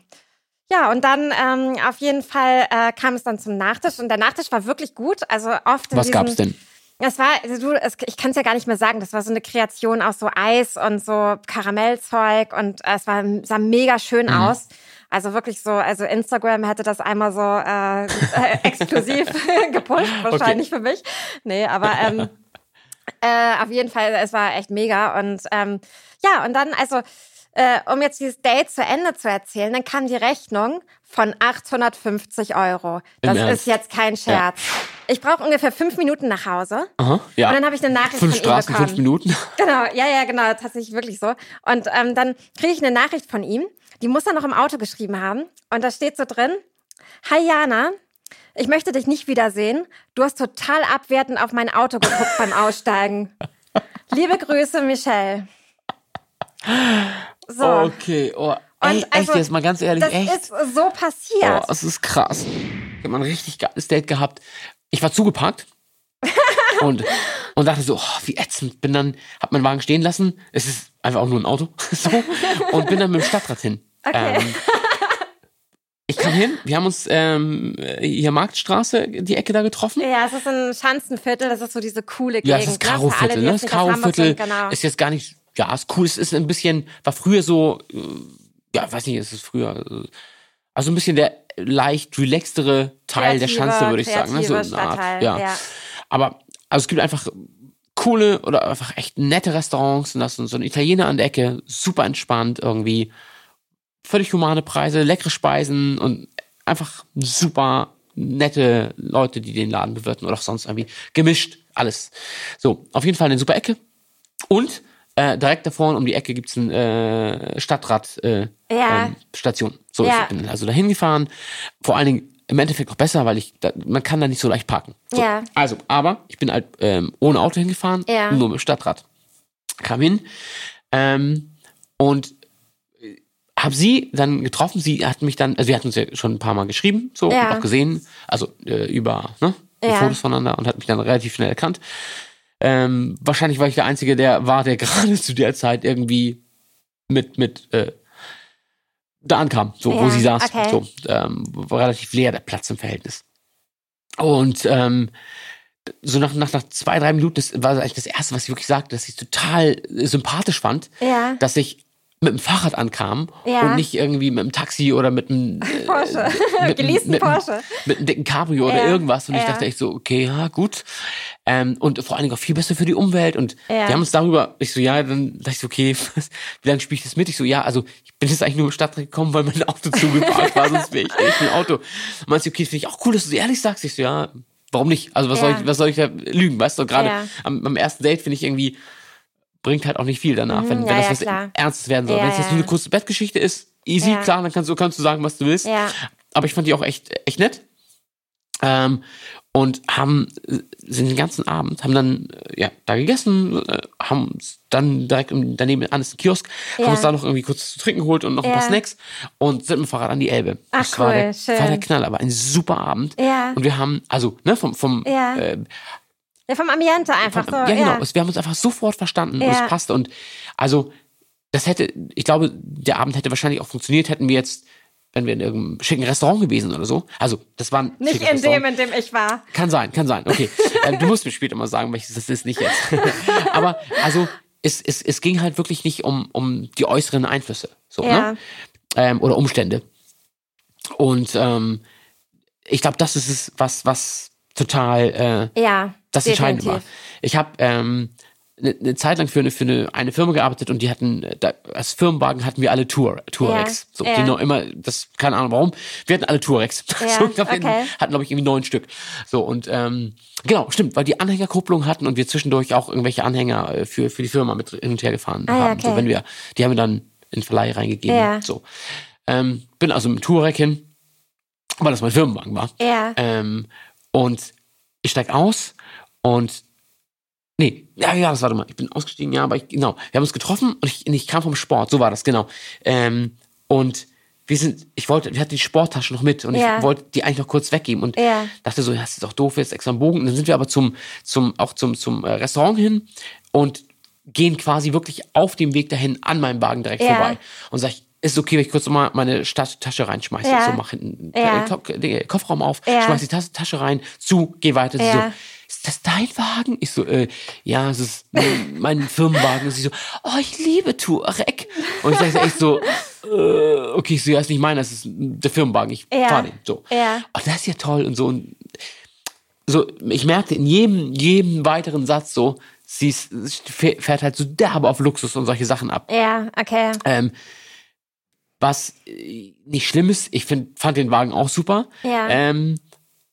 Ja, und dann ähm, auf jeden Fall äh, kam es dann zum Nachtisch und der Nachtisch war wirklich gut. Also oft in Was gab's denn? Es war, also du, ich kann es ja gar nicht mehr sagen. Das war so eine Kreation aus so Eis und so Karamellzeug und es war, sah mega schön Mhm. aus. Also wirklich so, also Instagram hätte das einmal so äh, äh, *laughs* exklusiv *laughs* gepusht, wahrscheinlich für mich. Nee, aber ähm, äh, auf jeden Fall, es war echt mega. Und ähm, ja, und dann, also, äh, um jetzt dieses Date zu Ende zu erzählen, dann kam die Rechnung von 850 Euro. Im Das Ernst? ist jetzt kein Scherz. Ich brauche ungefähr fünf Minuten nach Hause. Aha, ja. Und dann habe ich eine Nachricht Fünf von ihm Straßen, bekommen. fünf Minuten. *laughs* Genau, ja, ja, genau, tatsächlich wirklich so. Und ähm, dann kriege ich eine Nachricht von ihm, die muss er noch im Auto geschrieben haben. Und da steht so drin, Hi Jana, ich möchte dich nicht wiedersehen. Du hast total abwertend auf mein Auto geguckt beim Aussteigen. *laughs* Liebe Grüße, Michelle. So, Okay, oh, ey, echt also, jetzt mal ganz ehrlich, das echt. ist so passiert. Oh, das ist krass. Ich habe mal ein richtig geiles Date gehabt. Ich war zugeparkt *laughs* und, und dachte so, oh, wie ätzend. Bin dann, hab meinen Wagen stehen lassen. Es ist einfach auch nur ein Auto. *laughs* so, und bin dann mit dem Stadtrat hin. Okay. Ähm, ich kam hin, wir haben uns ähm, hier Marktstraße, die Ecke da getroffen. ja, es ist ein Schanzenviertel, das ist so diese coole Gegend. Ja, es ist ne? Karo-Viertel, ne? Das Karo-Viertel sind, genau. ist jetzt gar nicht, ja, ist cool. Es ist ein bisschen, war früher so, äh, ja, weiß nicht, es ist früher, äh, also ein bisschen der leicht relaxtere Teil der Kreative- Schanze, würde ich sagen. Ne? So eine Art, ja. ja. Aber, also es gibt einfach coole oder einfach echt nette Restaurants und das und so ein Italiener an der Ecke, super entspannt irgendwie, völlig humane Preise, leckere Speisen und einfach super nette Leute, die den Laden bewirten oder auch sonst irgendwie gemischt, alles. So, auf jeden Fall eine super Ecke. Und äh, direkt davor um die Ecke gibt's ein äh, Stadtrat äh, Ja. ähm, Station. So, Ja. ich bin also dahin gefahren. Vor allen Dingen im Endeffekt noch besser, weil ich, da, man kann da nicht so leicht parken. So, Ja. Also, aber ich bin halt ähm, ohne Auto hingefahren, Ja. nur mit dem Stadtrat. Kam hin ähm, und habe sie dann getroffen. Sie hat mich dann, also wir hatten uns ja schon ein paar Mal geschrieben, so Ja. und auch gesehen, also äh, über ne, Ja. Fotos voneinander und hat mich dann relativ schnell erkannt. Ähm, wahrscheinlich war ich der Einzige, der war, der *laughs* gerade zu der Zeit irgendwie mit mit äh, da ankam, so wo Ja, sie saß, okay. so ähm, war relativ leer der Platz im Verhältnis. Und ähm, so nach, nach, nach zwei, drei Minuten, das war eigentlich das Erste, was ich wirklich sagte, dass ich es total sympathisch fand, Ja. dass ich mit dem Fahrrad ankam Ja. und nicht irgendwie mit dem Taxi oder mit einem *laughs* äh, Porsche. mit, Geleasten mit, Porsche. mit einem dicken Cabrio oder Ja, irgendwas. Und ich ja. dachte echt so, okay, ja, gut. Ähm, und vor allen Dingen auch viel besser für die Umwelt. Und wir haben uns darüber, ich so, ja, dann dachte ich so, okay, *laughs* was, wie lange spiele ich das mit? Ich so, ja, also ich bin jetzt eigentlich nur in die Stadt gekommen, weil mein Auto *laughs* zugeparkt war, sonst wäre ich echt ein Auto. Und meinst du, okay, finde ich auch cool, dass du so ehrlich sagst. Ich so, ja, warum nicht? Also was soll ich, was soll ich da lügen? Weißt du, gerade am, am ersten Date finde ich irgendwie, bringt halt auch nicht viel danach, wenn, Mhm, wenn ja, das ja, was klar. Ernstes werden soll. Ja, wenn es jetzt ja. nur eine kurze Bettgeschichte ist, easy, Ja. klar, dann kannst du, kannst du sagen, was du willst. Ja. Aber ich fand die auch echt, echt nett. Ähm, und haben sind den ganzen Abend, haben dann äh, ja da gegessen, äh, haben dann direkt daneben an ist ein Kiosk, Ja. haben uns da noch irgendwie kurz zu trinken geholt und noch ein paar Ja. Snacks und sind mit dem Fahrrad an die Elbe. Ach, das war cool, der, schön. war der Knaller, war ein super Abend. Ja. Und wir haben, also, ne, vom, vom Ja. äh, Ja, vom Ambiente einfach so. ja, genau. Ja. Wir haben uns einfach sofort verstanden und Ja. es passte. Und also, das hätte, ich glaube, der Abend hätte wahrscheinlich auch funktioniert, hätten wir jetzt, wenn wir in irgendeinem schicken Restaurant gewesen oder so. Also, das war ein Nicht in dem, Restaurant. in dem ich war. Kann sein, kann sein. Okay. *laughs* äh, du musst mir später mal sagen, welches das ist, nicht jetzt. *laughs* Aber also, es, es, es ging halt wirklich nicht um, um die äußeren Einflüsse. So, Ja. ne? Ähm, oder Umstände. Und ähm, ich glaube, das ist es, was, was total äh, Ja. Das Entscheidende war. definitiv. Ich habe ähm, eine, eine Zeit lang für eine, für eine, eine Firma gearbeitet und die hatten, äh, da, als Firmenwagen hatten wir alle Tour, Tourex. Ja, So, ja. die noch immer, das, keine Ahnung warum. Wir hatten alle Tourex. *laughs* Ja, so, glaub, wir okay. hatten, glaube ich, irgendwie neun Stück. So, und ähm, genau, stimmt, weil die Anhängerkupplung hatten und wir zwischendurch auch irgendwelche Anhänger äh, für, für die Firma mit hin und her gefahren Ah, haben. So, okay. wenn wir, die haben wir dann in Verleih reingegeben. Ja. So. Ähm, bin also mit dem Touareg hin, weil das mein Firmenwagen war. Ja. Ähm, und ich steig aus und nee, ja, ja, das warte mal. Ich bin ausgestiegen, ja, aber ich, genau. Wir haben uns getroffen und ich, ich kam vom Sport, so war das, genau. Ähm, und wir sind, ich wollte, wir hatten die Sporttasche noch mit und Ja. ich wollte die eigentlich noch kurz weggeben und Ja. dachte so, ja, das ist doch doof, jetzt extra einen Bogen. Und dann sind wir aber zum, zum, auch zum, zum äh, Restaurant hin und gehen quasi wirklich auf dem Weg dahin an meinem Wagen direkt Ja. vorbei. Und sag ich, ist es okay, wenn ich kurz mal meine Tasche reinschmeiße? Ja. So, mach hinten Ja. den, Kofferraum auf, schmeiß die Tas Tasche rein, zu, geh weiter. So, ist das dein Wagen? Ich so, äh, ja, es ist mein, mein Firmenwagen. Und sie so, oh, ich liebe Touareg. Und ich sage echt so, äh, okay, ich so, ja, ist nicht meiner, das ist der Firmenwagen, ich Ja. fahr den. So. Ja. Oh, das ist ja toll und so. Und so, ich merkte in jedem, jedem weiteren Satz so, sie ist, fährt halt so derbe auf Luxus und solche Sachen ab. Ja, okay. Ähm, was äh, nicht schlimm ist, ich find, fand den Wagen auch super. Ja. Ähm,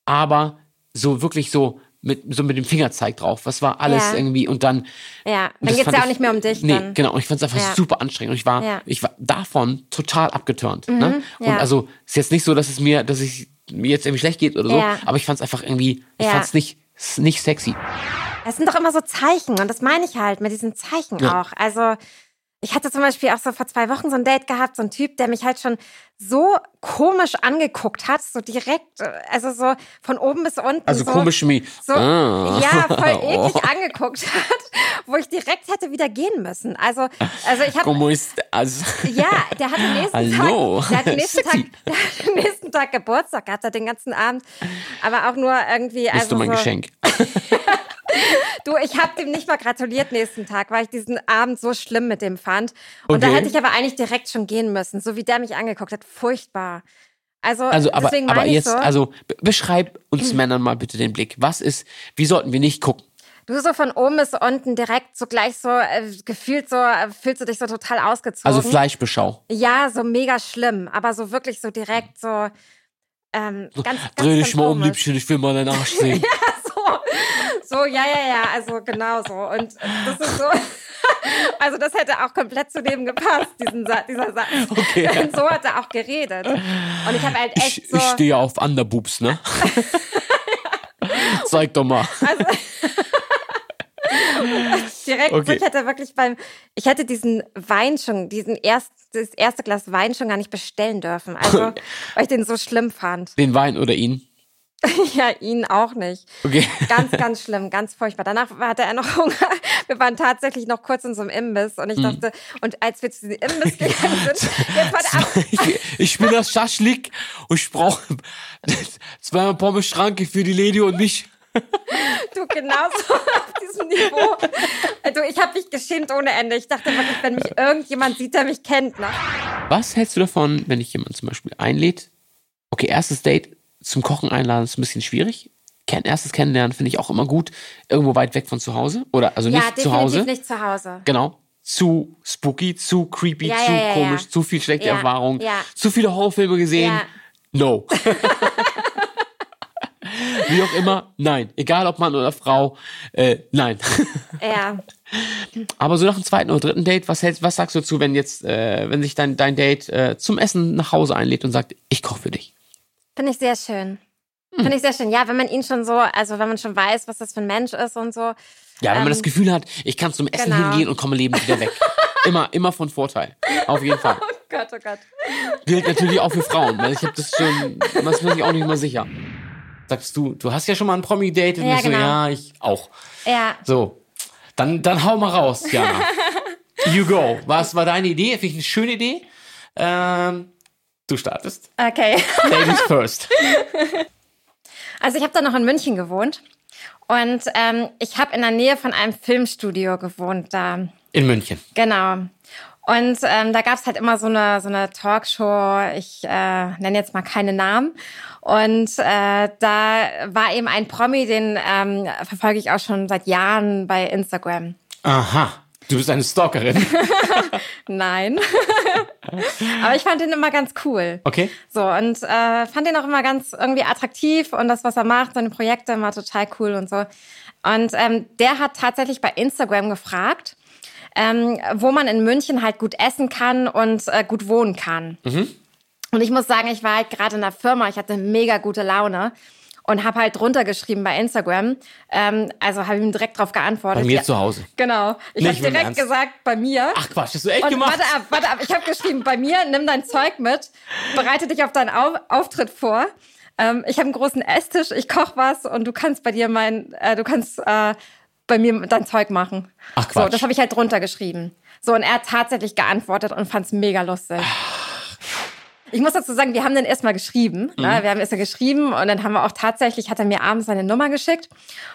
aber so wirklich so mit, so mit dem Fingerzeig drauf. Was war alles Ja. irgendwie und dann. Ja, und dann geht's ja auch ich- nicht mehr um dich. Nee, dann. genau. Und ich fand es einfach Ja. super anstrengend. Und ich war, Ja. Mhm, ich war davon total abgeturnt. ne? Und ja. also ist jetzt nicht so, dass es mir, dass ich mir jetzt irgendwie schlecht geht oder so, Ja. aber ich fand es einfach irgendwie, ich fand es nicht, nicht sexy. Es sind doch immer so Zeichen und das meine ich halt mit diesen Zeichen auch. Also ich hatte zum Beispiel auch so vor zwei Wochen so ein Date gehabt, so ein Typ, der mich halt schon so komisch angeguckt hat, so direkt, äh, also so von oben bis unten. Also so, komisch wie. So, ah. ja, voll *laughs* eklig Oh. angeguckt hat, wo ich direkt hätte wieder gehen müssen. Also, also ich habe also, ja, der hat am nächsten Hallo. Tag, der hat am nächsten Tag, der hat am nächsten Tag Geburtstag gehabt, den ganzen Abend, aber auch nur irgendwie. bist Also du mein so, Geschenk. *laughs* Du, ich habe dem nicht mal gratuliert nächsten Tag, weil ich diesen Abend so schlimm mit dem fand. Und da Okay. hätte ich aber eigentlich direkt schon gehen müssen, so wie der mich angeguckt hat. Furchtbar. Also, Also, aber, deswegen aber jetzt, so, also be- beschreib uns Männern mal bitte den Blick. Was ist, wie sollten wir nicht gucken? du so von oben bis unten direkt so gleich so äh, gefühlt so, äh, fühlst du dich so total ausgezogen. Also Fleischbeschau. Ja, so mega schlimm, aber so wirklich so direkt so ähm, ganz, ganz, Dreh dich mal um. Liebchen, ich will mal deinen Arsch *laughs* sehen. so, so, ja, ja, ja, also genau so. Und das ist so, *laughs* also das hätte auch komplett zu dem gepasst, diesen Sa dieser Satz. *laughs* Okay. Und *laughs* so hat er auch geredet. Und ich habe halt echt Ich, so, ich stehe auf Underboobs, ne? *laughs* Zeig doch mal. direkt, so, Okay. ich hätte wirklich beim, ich hätte diesen Wein schon, diesen erst, das erste Glas Wein schon gar nicht bestellen dürfen. Also, weil ich den so schlimm fand. Den Wein oder ihn? *laughs* Ja, ihn auch nicht. Okay. Ganz, *laughs* ganz schlimm, ganz furchtbar. Danach hatte er noch *laughs* Hunger. Wir waren tatsächlich noch kurz in so einem Imbiss und ich Hm. dachte, und als wir zu diesem Imbiss gegangen sind, jetzt war der ab, Ich, ich bin das Schaschlik und ich brauche zweimal Pommes Schranke für die Lady und mich. du genauso auf diesem Niveau. Also ich habe mich geschämt ohne Ende. Ich dachte wirklich, wenn mich irgendjemand sieht, der mich kennt. Ne? Was hältst du davon, wenn ich jemanden zum Beispiel einlädt? Okay, erstes Date zum Kochen einladen ist ein bisschen schwierig. Kenn, erstes Kennenlernen finde ich auch immer gut. Irgendwo weit weg von zu Hause. Oder also Ja, nicht zu Hause. nicht zu Hause. Genau. Zu spooky, zu creepy, Ja, zu ja, ja, komisch, ja. zu viel schlechte Ja, Erfahrung, ja. zu viele Horrorfilme gesehen. Ja. No. *laughs* Wie auch immer, nein. Egal ob Mann oder Frau, äh, nein. Ja. Aber so nach dem zweiten oder dritten Date, was hältst, was sagst du dazu, wenn jetzt, äh, wenn sich dein, dein Date äh, zum Essen nach Hause einlädt und sagt, ich koche für dich? Finde ich sehr schön. Hm. Finde ich sehr schön. Ja, wenn man ihn schon so, also wenn man schon weiß, was das für ein Mensch ist und so. Ja, wenn man Ähm, das Gefühl hat, ich kann zum Essen genau. hingehen und komme lebend wieder weg. *laughs* immer, immer von Vorteil. Auf jeden Fall. Oh Gott, oh Gott. Gilt natürlich auch für Frauen, weil ich habe das schon, das bin ich auch nicht mal sicher. Sagst du, du hast ja schon mal ein Promi-Date und Ja, ich so, genau. ja, ich auch. Ja. So, dann, dann hau mal raus, Jana. *laughs* you go. Was war deine Idee? Finde ich eine schöne Idee. Ähm, du startest. Okay. *laughs* Ladies first. Also ich habe da noch in München gewohnt und ähm, ich habe in der Nähe von einem Filmstudio gewohnt da. In München. Genau. Und ähm, da gab's halt immer so eine, so eine Talkshow, ich äh, nenne jetzt mal keine Namen. Und äh, da war eben ein Promi, den ähm, verfolge ich auch schon seit Jahren bei Instagram. Aha. Du bist eine Stalkerin. *laughs* Nein. *laughs* Aber ich fand ihn immer ganz cool. Okay. So, und äh, fand ihn auch immer ganz irgendwie attraktiv und das, was er macht, seine Projekte immer total cool und so. Und ähm, der hat tatsächlich bei Instagram gefragt, ähm, wo man in München halt gut essen kann und äh, gut wohnen kann. Und ich muss sagen, ich war halt gerade in der Firma, ich hatte mega gute Laune und habe halt drunter geschrieben bei Instagram. Ähm, also habe ihm direkt drauf geantwortet. Bei mir Ja, zu Hause. Genau. Ich habe direkt gesagt, bei mir. Ach Quatsch, hast du echt Und gemacht? warte ab, warte ab. Ich habe geschrieben, bei mir, nimm dein Zeug mit, bereite dich auf deinen Au Auftritt vor. Ähm, ich habe einen großen Esstisch, ich koche was und du kannst bei dir mein, äh, du kannst äh, bei mir dein Zeug machen. Ach, So, Quatsch. das habe ich halt drunter geschrieben. So, und er hat tatsächlich geantwortet und fand es mega lustig. Ich muss dazu sagen, wir haben dann erstmal geschrieben. Mhm. Ne? Wir haben erstmal geschrieben und dann haben wir auch tatsächlich, hat er mir abends seine Nummer geschickt.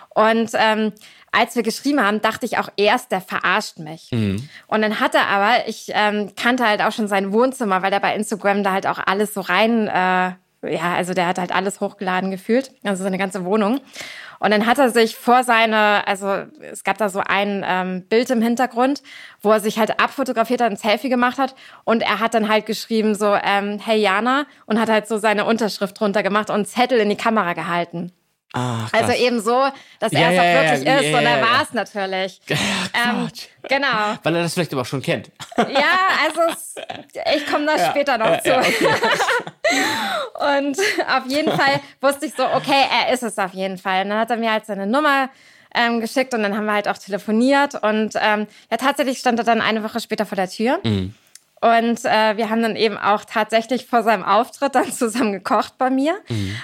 Und ähm, als wir geschrieben haben, dachte ich auch erst, der verarscht mich. Mhm. Und dann hat er aber, ich ähm, kannte halt auch schon sein Wohnzimmer, weil er bei Instagram da halt auch alles so rein, äh, ja, also der hat halt alles hochgeladen gefühlt, also seine ganze Wohnung. Und dann hat er sich vor seine, also es gab da so ein ähm, Bild im Hintergrund, wo er sich halt abfotografiert hat, ein Selfie gemacht hat und er hat dann halt geschrieben so, ähm, hey Jana und hat halt so seine Unterschrift drunter gemacht und Zettel in die Kamera gehalten. Ach, Also eben so, dass Ja, er es ja, auch ja, wirklich ja, ist ja, und er ja, ja. war es natürlich. *laughs* ähm, genau. Weil er das vielleicht aber auch schon kennt. *laughs* Ja, also es, ich komme da später noch zu. *laughs* Und auf jeden Fall wusste ich so, okay, er ist es auf jeden Fall. Und dann hat er mir halt seine Nummer ähm, geschickt und dann haben wir halt auch telefoniert. Und ähm, ja, tatsächlich stand er dann eine Woche später vor der Tür. Und äh, wir haben dann eben auch tatsächlich vor seinem Auftritt dann zusammen gekocht bei mir.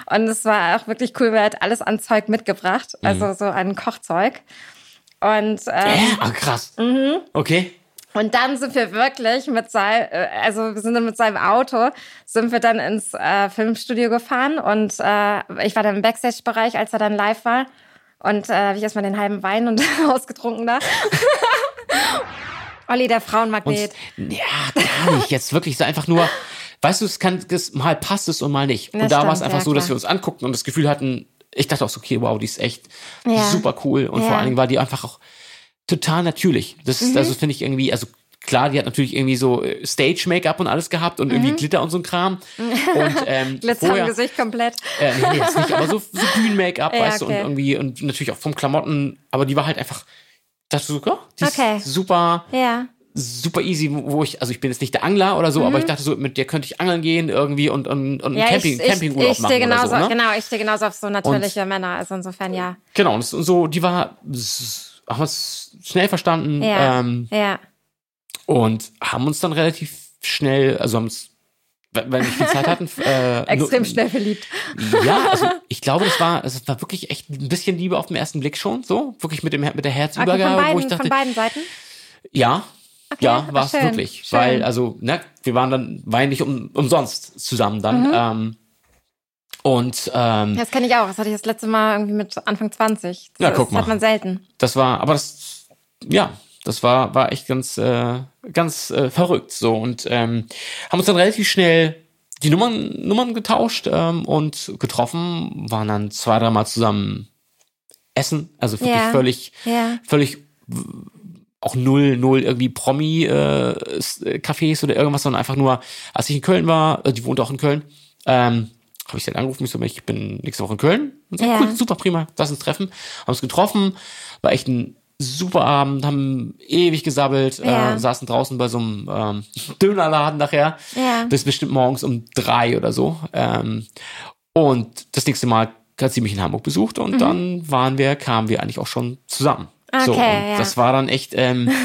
Und es war auch wirklich cool, weil er hat alles an Zeug mitgebracht, also so an Kochzeug. Und ähm? Ach, krass. Mhm. Okay. und dann sind wir wirklich mit seinem, also wir sind dann mit seinem Auto, sind wir dann ins äh, Filmstudio gefahren und äh, ich war dann im Backstage-Bereich, als er dann live war. Und äh, habe ich erstmal den halben Wein und *laughs* ausgetrunken da. *laughs* Olli, der Und, Frauenmagnet. ja, gar nicht. Jetzt wirklich so einfach nur, weißt du, es kann, das, mal passt es und mal nicht. Das und da war es einfach ja, so, dass wir uns anguckten und das Gefühl hatten, ich dachte auch so, okay, wow, die ist echt Ja. super cool. Und Ja. vor allen Dingen war die einfach auch total natürlich. Das, Mhm. also finde ich irgendwie, also klar, die hat natürlich irgendwie so äh, Stage-Make-up und alles gehabt und irgendwie Glitter und so ein Kram. *laughs* Und ähm, Mhm. Glitzer vorher, im Gesicht komplett. äh, nee, jetzt nicht, aber so, so Bühnen-Make-up, *laughs* Ja, weißt du, okay. und irgendwie, und natürlich auch vom Klamotten, aber die war halt einfach, ja, die Okay. ist super, Ja. super easy, wo ich, also ich bin jetzt nicht der Angler oder so, aber ich dachte so, mit der könnte ich angeln gehen irgendwie und, und, und Mhm. Ja, Camping, ich, ich, Campingurlaub ich machen stehe oder genauso, so, ne? genau, ich stehe genauso auf so natürliche Männer. Also insofern ja. Genau, und, und so, die war, haben uns schnell verstanden Ja. ähm, Ja. und haben uns dann relativ schnell, also haben uns, weil wir nicht viel Zeit hatten, äh, *laughs* Extrem nur- schnell verliebt. Ja, also ich glaube, das war, es war wirklich echt ein bisschen Liebe auf den ersten Blick schon, so wirklich mit dem mit der Okay, Herzübergabe, von, beiden, wo ich dachte, von beiden Seiten? ja, ja, ach, war es wirklich, schön. weil also, ne, wir waren dann war ja nicht um, umsonst zusammen dann. Mhm. Ähm, und ähm, Das kenne ich auch. Das hatte ich das letzte Mal irgendwie mit Anfang 20. Das, Ja, guck das mal. hat man selten. das war, aber das, ja, das war war echt ganz äh, ganz äh, verrückt so und ähm, haben uns dann relativ schnell die Nummern Nummern getauscht ähm, und getroffen, waren dann zwei dreimal zusammen essen, also wirklich Ja. völlig Ja. völlig auch null, null irgendwie Promi-Cafés oder irgendwas, sondern einfach nur, als ich in Köln war, äh, die wohnt auch in Köln, ähm, habe ich dann angerufen, ich so, ich bin nächste Woche in Köln. Und so, Ja. cool, super, prima, lass uns treffen. Haben uns getroffen, war echt ein super Abend, haben ewig gesabbelt, Ja. äh, saßen draußen bei so einem ähm, *laughs* Dönerladen nachher, Ja. bis bestimmt morgens um drei oder so. Ähm, und das nächste Mal hat sie mich in Hamburg besucht und dann waren wir, kamen wir eigentlich auch schon zusammen. so, und Mhm. Okay, ja. das war dann echt, ähm, *laughs*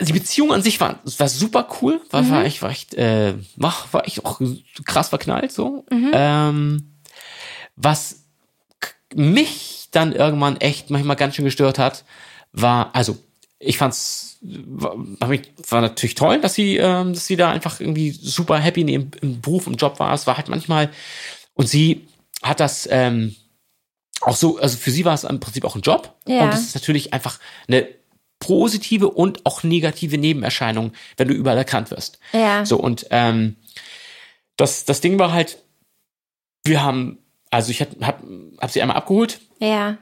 die Beziehung an sich war, war super cool, war, Mhm. war echt, war echt, äh, war, echt auch krass verknallt so. Mhm. Ähm, was mich dann irgendwann echt manchmal ganz schön gestört hat, war, also ich fand's war, war natürlich toll, dass sie, ähm, dass sie da einfach irgendwie super happy in ihrem im Beruf, im Job war. Es war halt manchmal und sie hat das ähm, auch so, also für sie war es im Prinzip auch ein Job Ja. und es ist natürlich einfach eine positive und auch negative Nebenerscheinung, wenn du überall erkannt wirst. Ja. So, und ähm, das, das Ding war halt, wir haben, also ich hab, hab, hab sie einmal abgeholt Ja.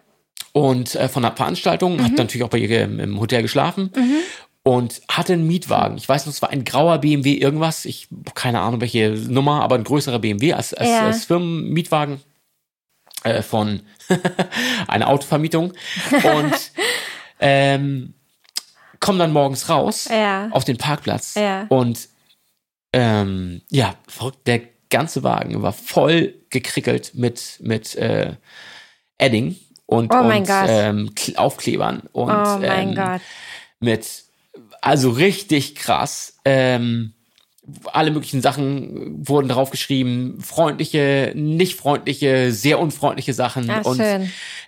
und äh, von der Veranstaltung, Mhm. hat natürlich auch bei ihr im, Hotel geschlafen und hatte einen Mietwagen. Ich weiß noch, es war ein grauer BMW irgendwas, ich keine Ahnung welche Nummer, aber ein größerer BMW als, als, Ja. als Firmenmietwagen äh, von *laughs* einer Autovermietung und *laughs* ähm, komm dann morgens raus Ja. auf den Parkplatz Ja. und ähm, ja, verrückt, der ganze Wagen war voll gekrickelt mit, mit äh, Edding und, Oh und ähm, Kl- Aufklebern und Oh mein ähm, Gott. mit also richtig krass. Ähm, alle möglichen Sachen wurden drauf geschrieben, freundliche, nicht freundliche, sehr unfreundliche Sachen Ah, und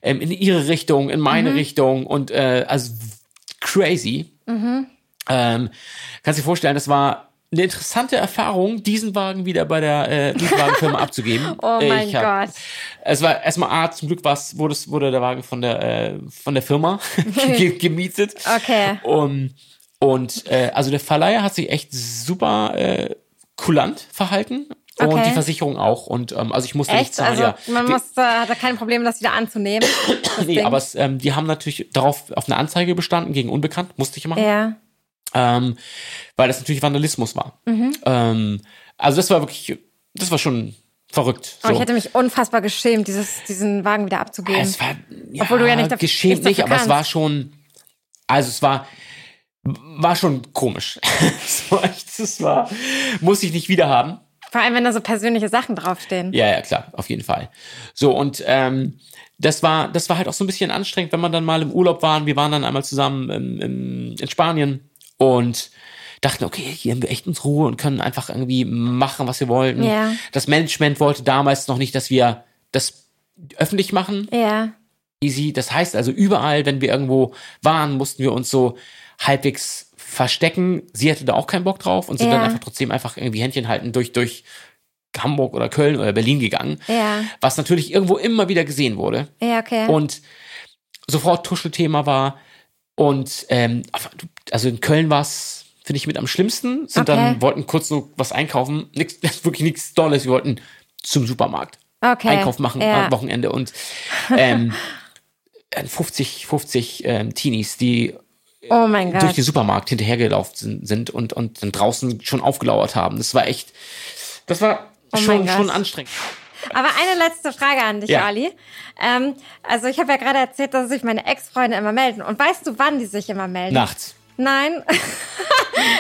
ähm, in ihre Richtung, in meine Richtung und äh, also crazy. Mhm. Ähm, kannst dir vorstellen, das war eine interessante Erfahrung, diesen Wagen wieder bei der äh, Mietwagenfirma *laughs* abzugeben. Oh mein Ich hab- Gott. Es war erstmal A, zum Glück war's, wurde, wurde der Wagen von der, äh, von der Firma *laughs* ge- *laughs* gemietet. Okay. Um, und äh, also der Verleiher hat sich echt super äh, kulant verhalten. Und Okay. die Versicherung auch. Und ähm, also ich musste nicht zahlen. Also ja. man Die- muss, äh, hat da kein Problem, das wieder anzunehmen. *coughs* Das nee, Ding. aber es, ähm, die haben natürlich darauf auf eine Anzeige bestanden gegen Unbekannt, musste ich machen. ja. Ähm, weil das natürlich Vandalismus war. Mhm. Ähm, also das war wirklich, das war schon verrückt. Oh, So. ich hätte mich unfassbar geschämt, dieses, diesen Wagen wieder abzugeben. es war, ja, Obwohl du ja nicht dafür- geschämt nicht, aber es war schon, also es war, war schon komisch. *laughs* es war echt, es war, muss ich nicht wieder haben. Vor allem, wenn da so persönliche Sachen draufstehen. Ja, ja, klar, auf jeden Fall. So, und ähm, das war, das war halt auch so ein bisschen anstrengend, wenn man dann mal im Urlaub waren. Wir waren dann einmal zusammen im, im, in Spanien und dachten, okay, hier haben wir echt uns Ruhe und können einfach irgendwie machen, was wir wollten. Ja. Das Management wollte damals noch nicht, dass wir das öffentlich machen. Ja. Easy. Das heißt also, überall, wenn wir irgendwo waren, mussten wir uns so halbwegs verstecken. Sie hatte da auch keinen Bock drauf und sind Ja. dann einfach trotzdem einfach irgendwie Händchen halten durch, durch Hamburg oder Köln oder Berlin gegangen. Ja. Was natürlich irgendwo immer wieder gesehen wurde Ja, okay. und sofort Tuschelthema war. Und ähm, also in Köln war es, finde ich, mit am schlimmsten. Sind Okay. dann, wollten kurz so was einkaufen. Nix, *laughs* wirklich nichts Dolles. Wir wollten zum Supermarkt. okay. Einkauf machen Ja. am Wochenende und ähm, *laughs* 50, 50 ähm, Teenies, die Oh mein durch den Supermarkt hinterhergelaufen sind, und, und dann draußen schon aufgelauert haben. Das war echt, das war Oh schon, schon anstrengend. Aber eine letzte Frage an dich, Ja. Ali. Ähm, also ich habe ja gerade erzählt, dass sich meine Ex-Freunde immer melden. Und weißt du, wann die sich immer melden? Nachts. Nein. *laughs*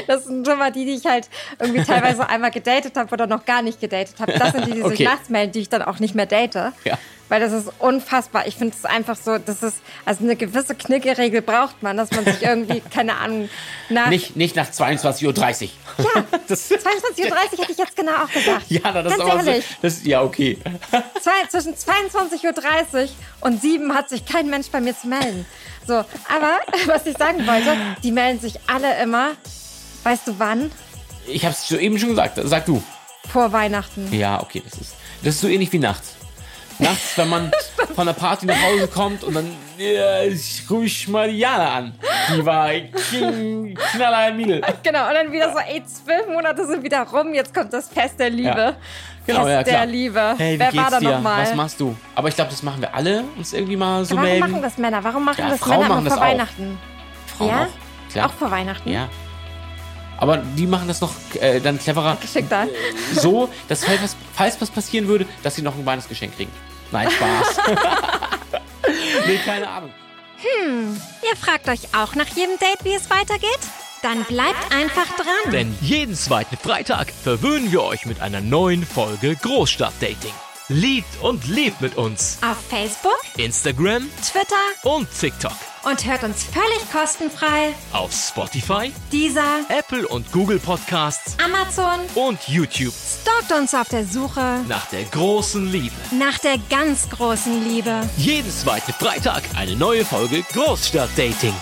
Das sind schon mal die, die ich halt irgendwie *laughs* teilweise einmal gedatet habe oder noch gar nicht gedatet habe. Das sind die, die sich Okay. nachts melden, die ich dann auch nicht mehr date. Ja. Weil das ist unfassbar. Ich finde es einfach so, das ist, also eine gewisse Knickeregel braucht man, dass man sich *laughs* irgendwie, keine Ahnung, nach Nicht, nicht nach 22.30 Uhr. Ja. Das, 22.30 Uhr hätte ich jetzt genau auch gesagt. ja, das ist Ganz aber so, ehrlich. das, ja, okay. Zwei, zwischen 22.30 Uhr und 7 hat sich kein Mensch bei mir zu melden. So, aber *laughs* was ich sagen wollte, die melden sich alle immer, weißt du wann? Ich habe es eben schon gesagt. Sag du. Vor Weihnachten. Ja, okay, das ist, das ist so ähnlich wie nachts. Nachts, wenn man *laughs* von der Party nach Hause kommt und dann ja, ich rufe ich mal Jana an. Die war King, Knaller Mädel. Genau, und dann wieder so, ey, zwölf Monate sind wieder rum, jetzt kommt das Fest der Liebe. Ja. Genau, Fest ja, klar. der Liebe. Hey, Wer war da nochmal? Was machst du? Aber ich glaube, das machen wir alle, uns irgendwie mal so Warum melden. machen das Männer? Warum machen Ja, das Frauen Männer machen das vor auch. Weihnachten? Frauen ja? auch. Klar. Auch vor Weihnachten? Ja. Aber die machen das noch äh, dann cleverer. Geschickter. So, dass falls falls was passieren würde, dass sie noch ein Weihnachtsgeschenk kriegen. Nein, Spaß. *laughs* nee, keine Ahnung. Ihr fragt euch auch nach jedem Date, wie es weitergeht? Dann bleibt einfach dran. Denn jeden zweiten Freitag verwöhnen wir euch mit einer neuen Folge Großstadtdating. Liebt und lebt mit uns. Auf Facebook, Instagram Twitter und TikTok. und hört uns völlig kostenfrei. Auf Spotify, Dieser Apple und Google Podcasts Amazon und YouTube. stalkt uns auf der Suche Nach der großen Liebe. nach der ganz großen Liebe. Jeden zweiten Freitag eine neue Folge Großstadtdating.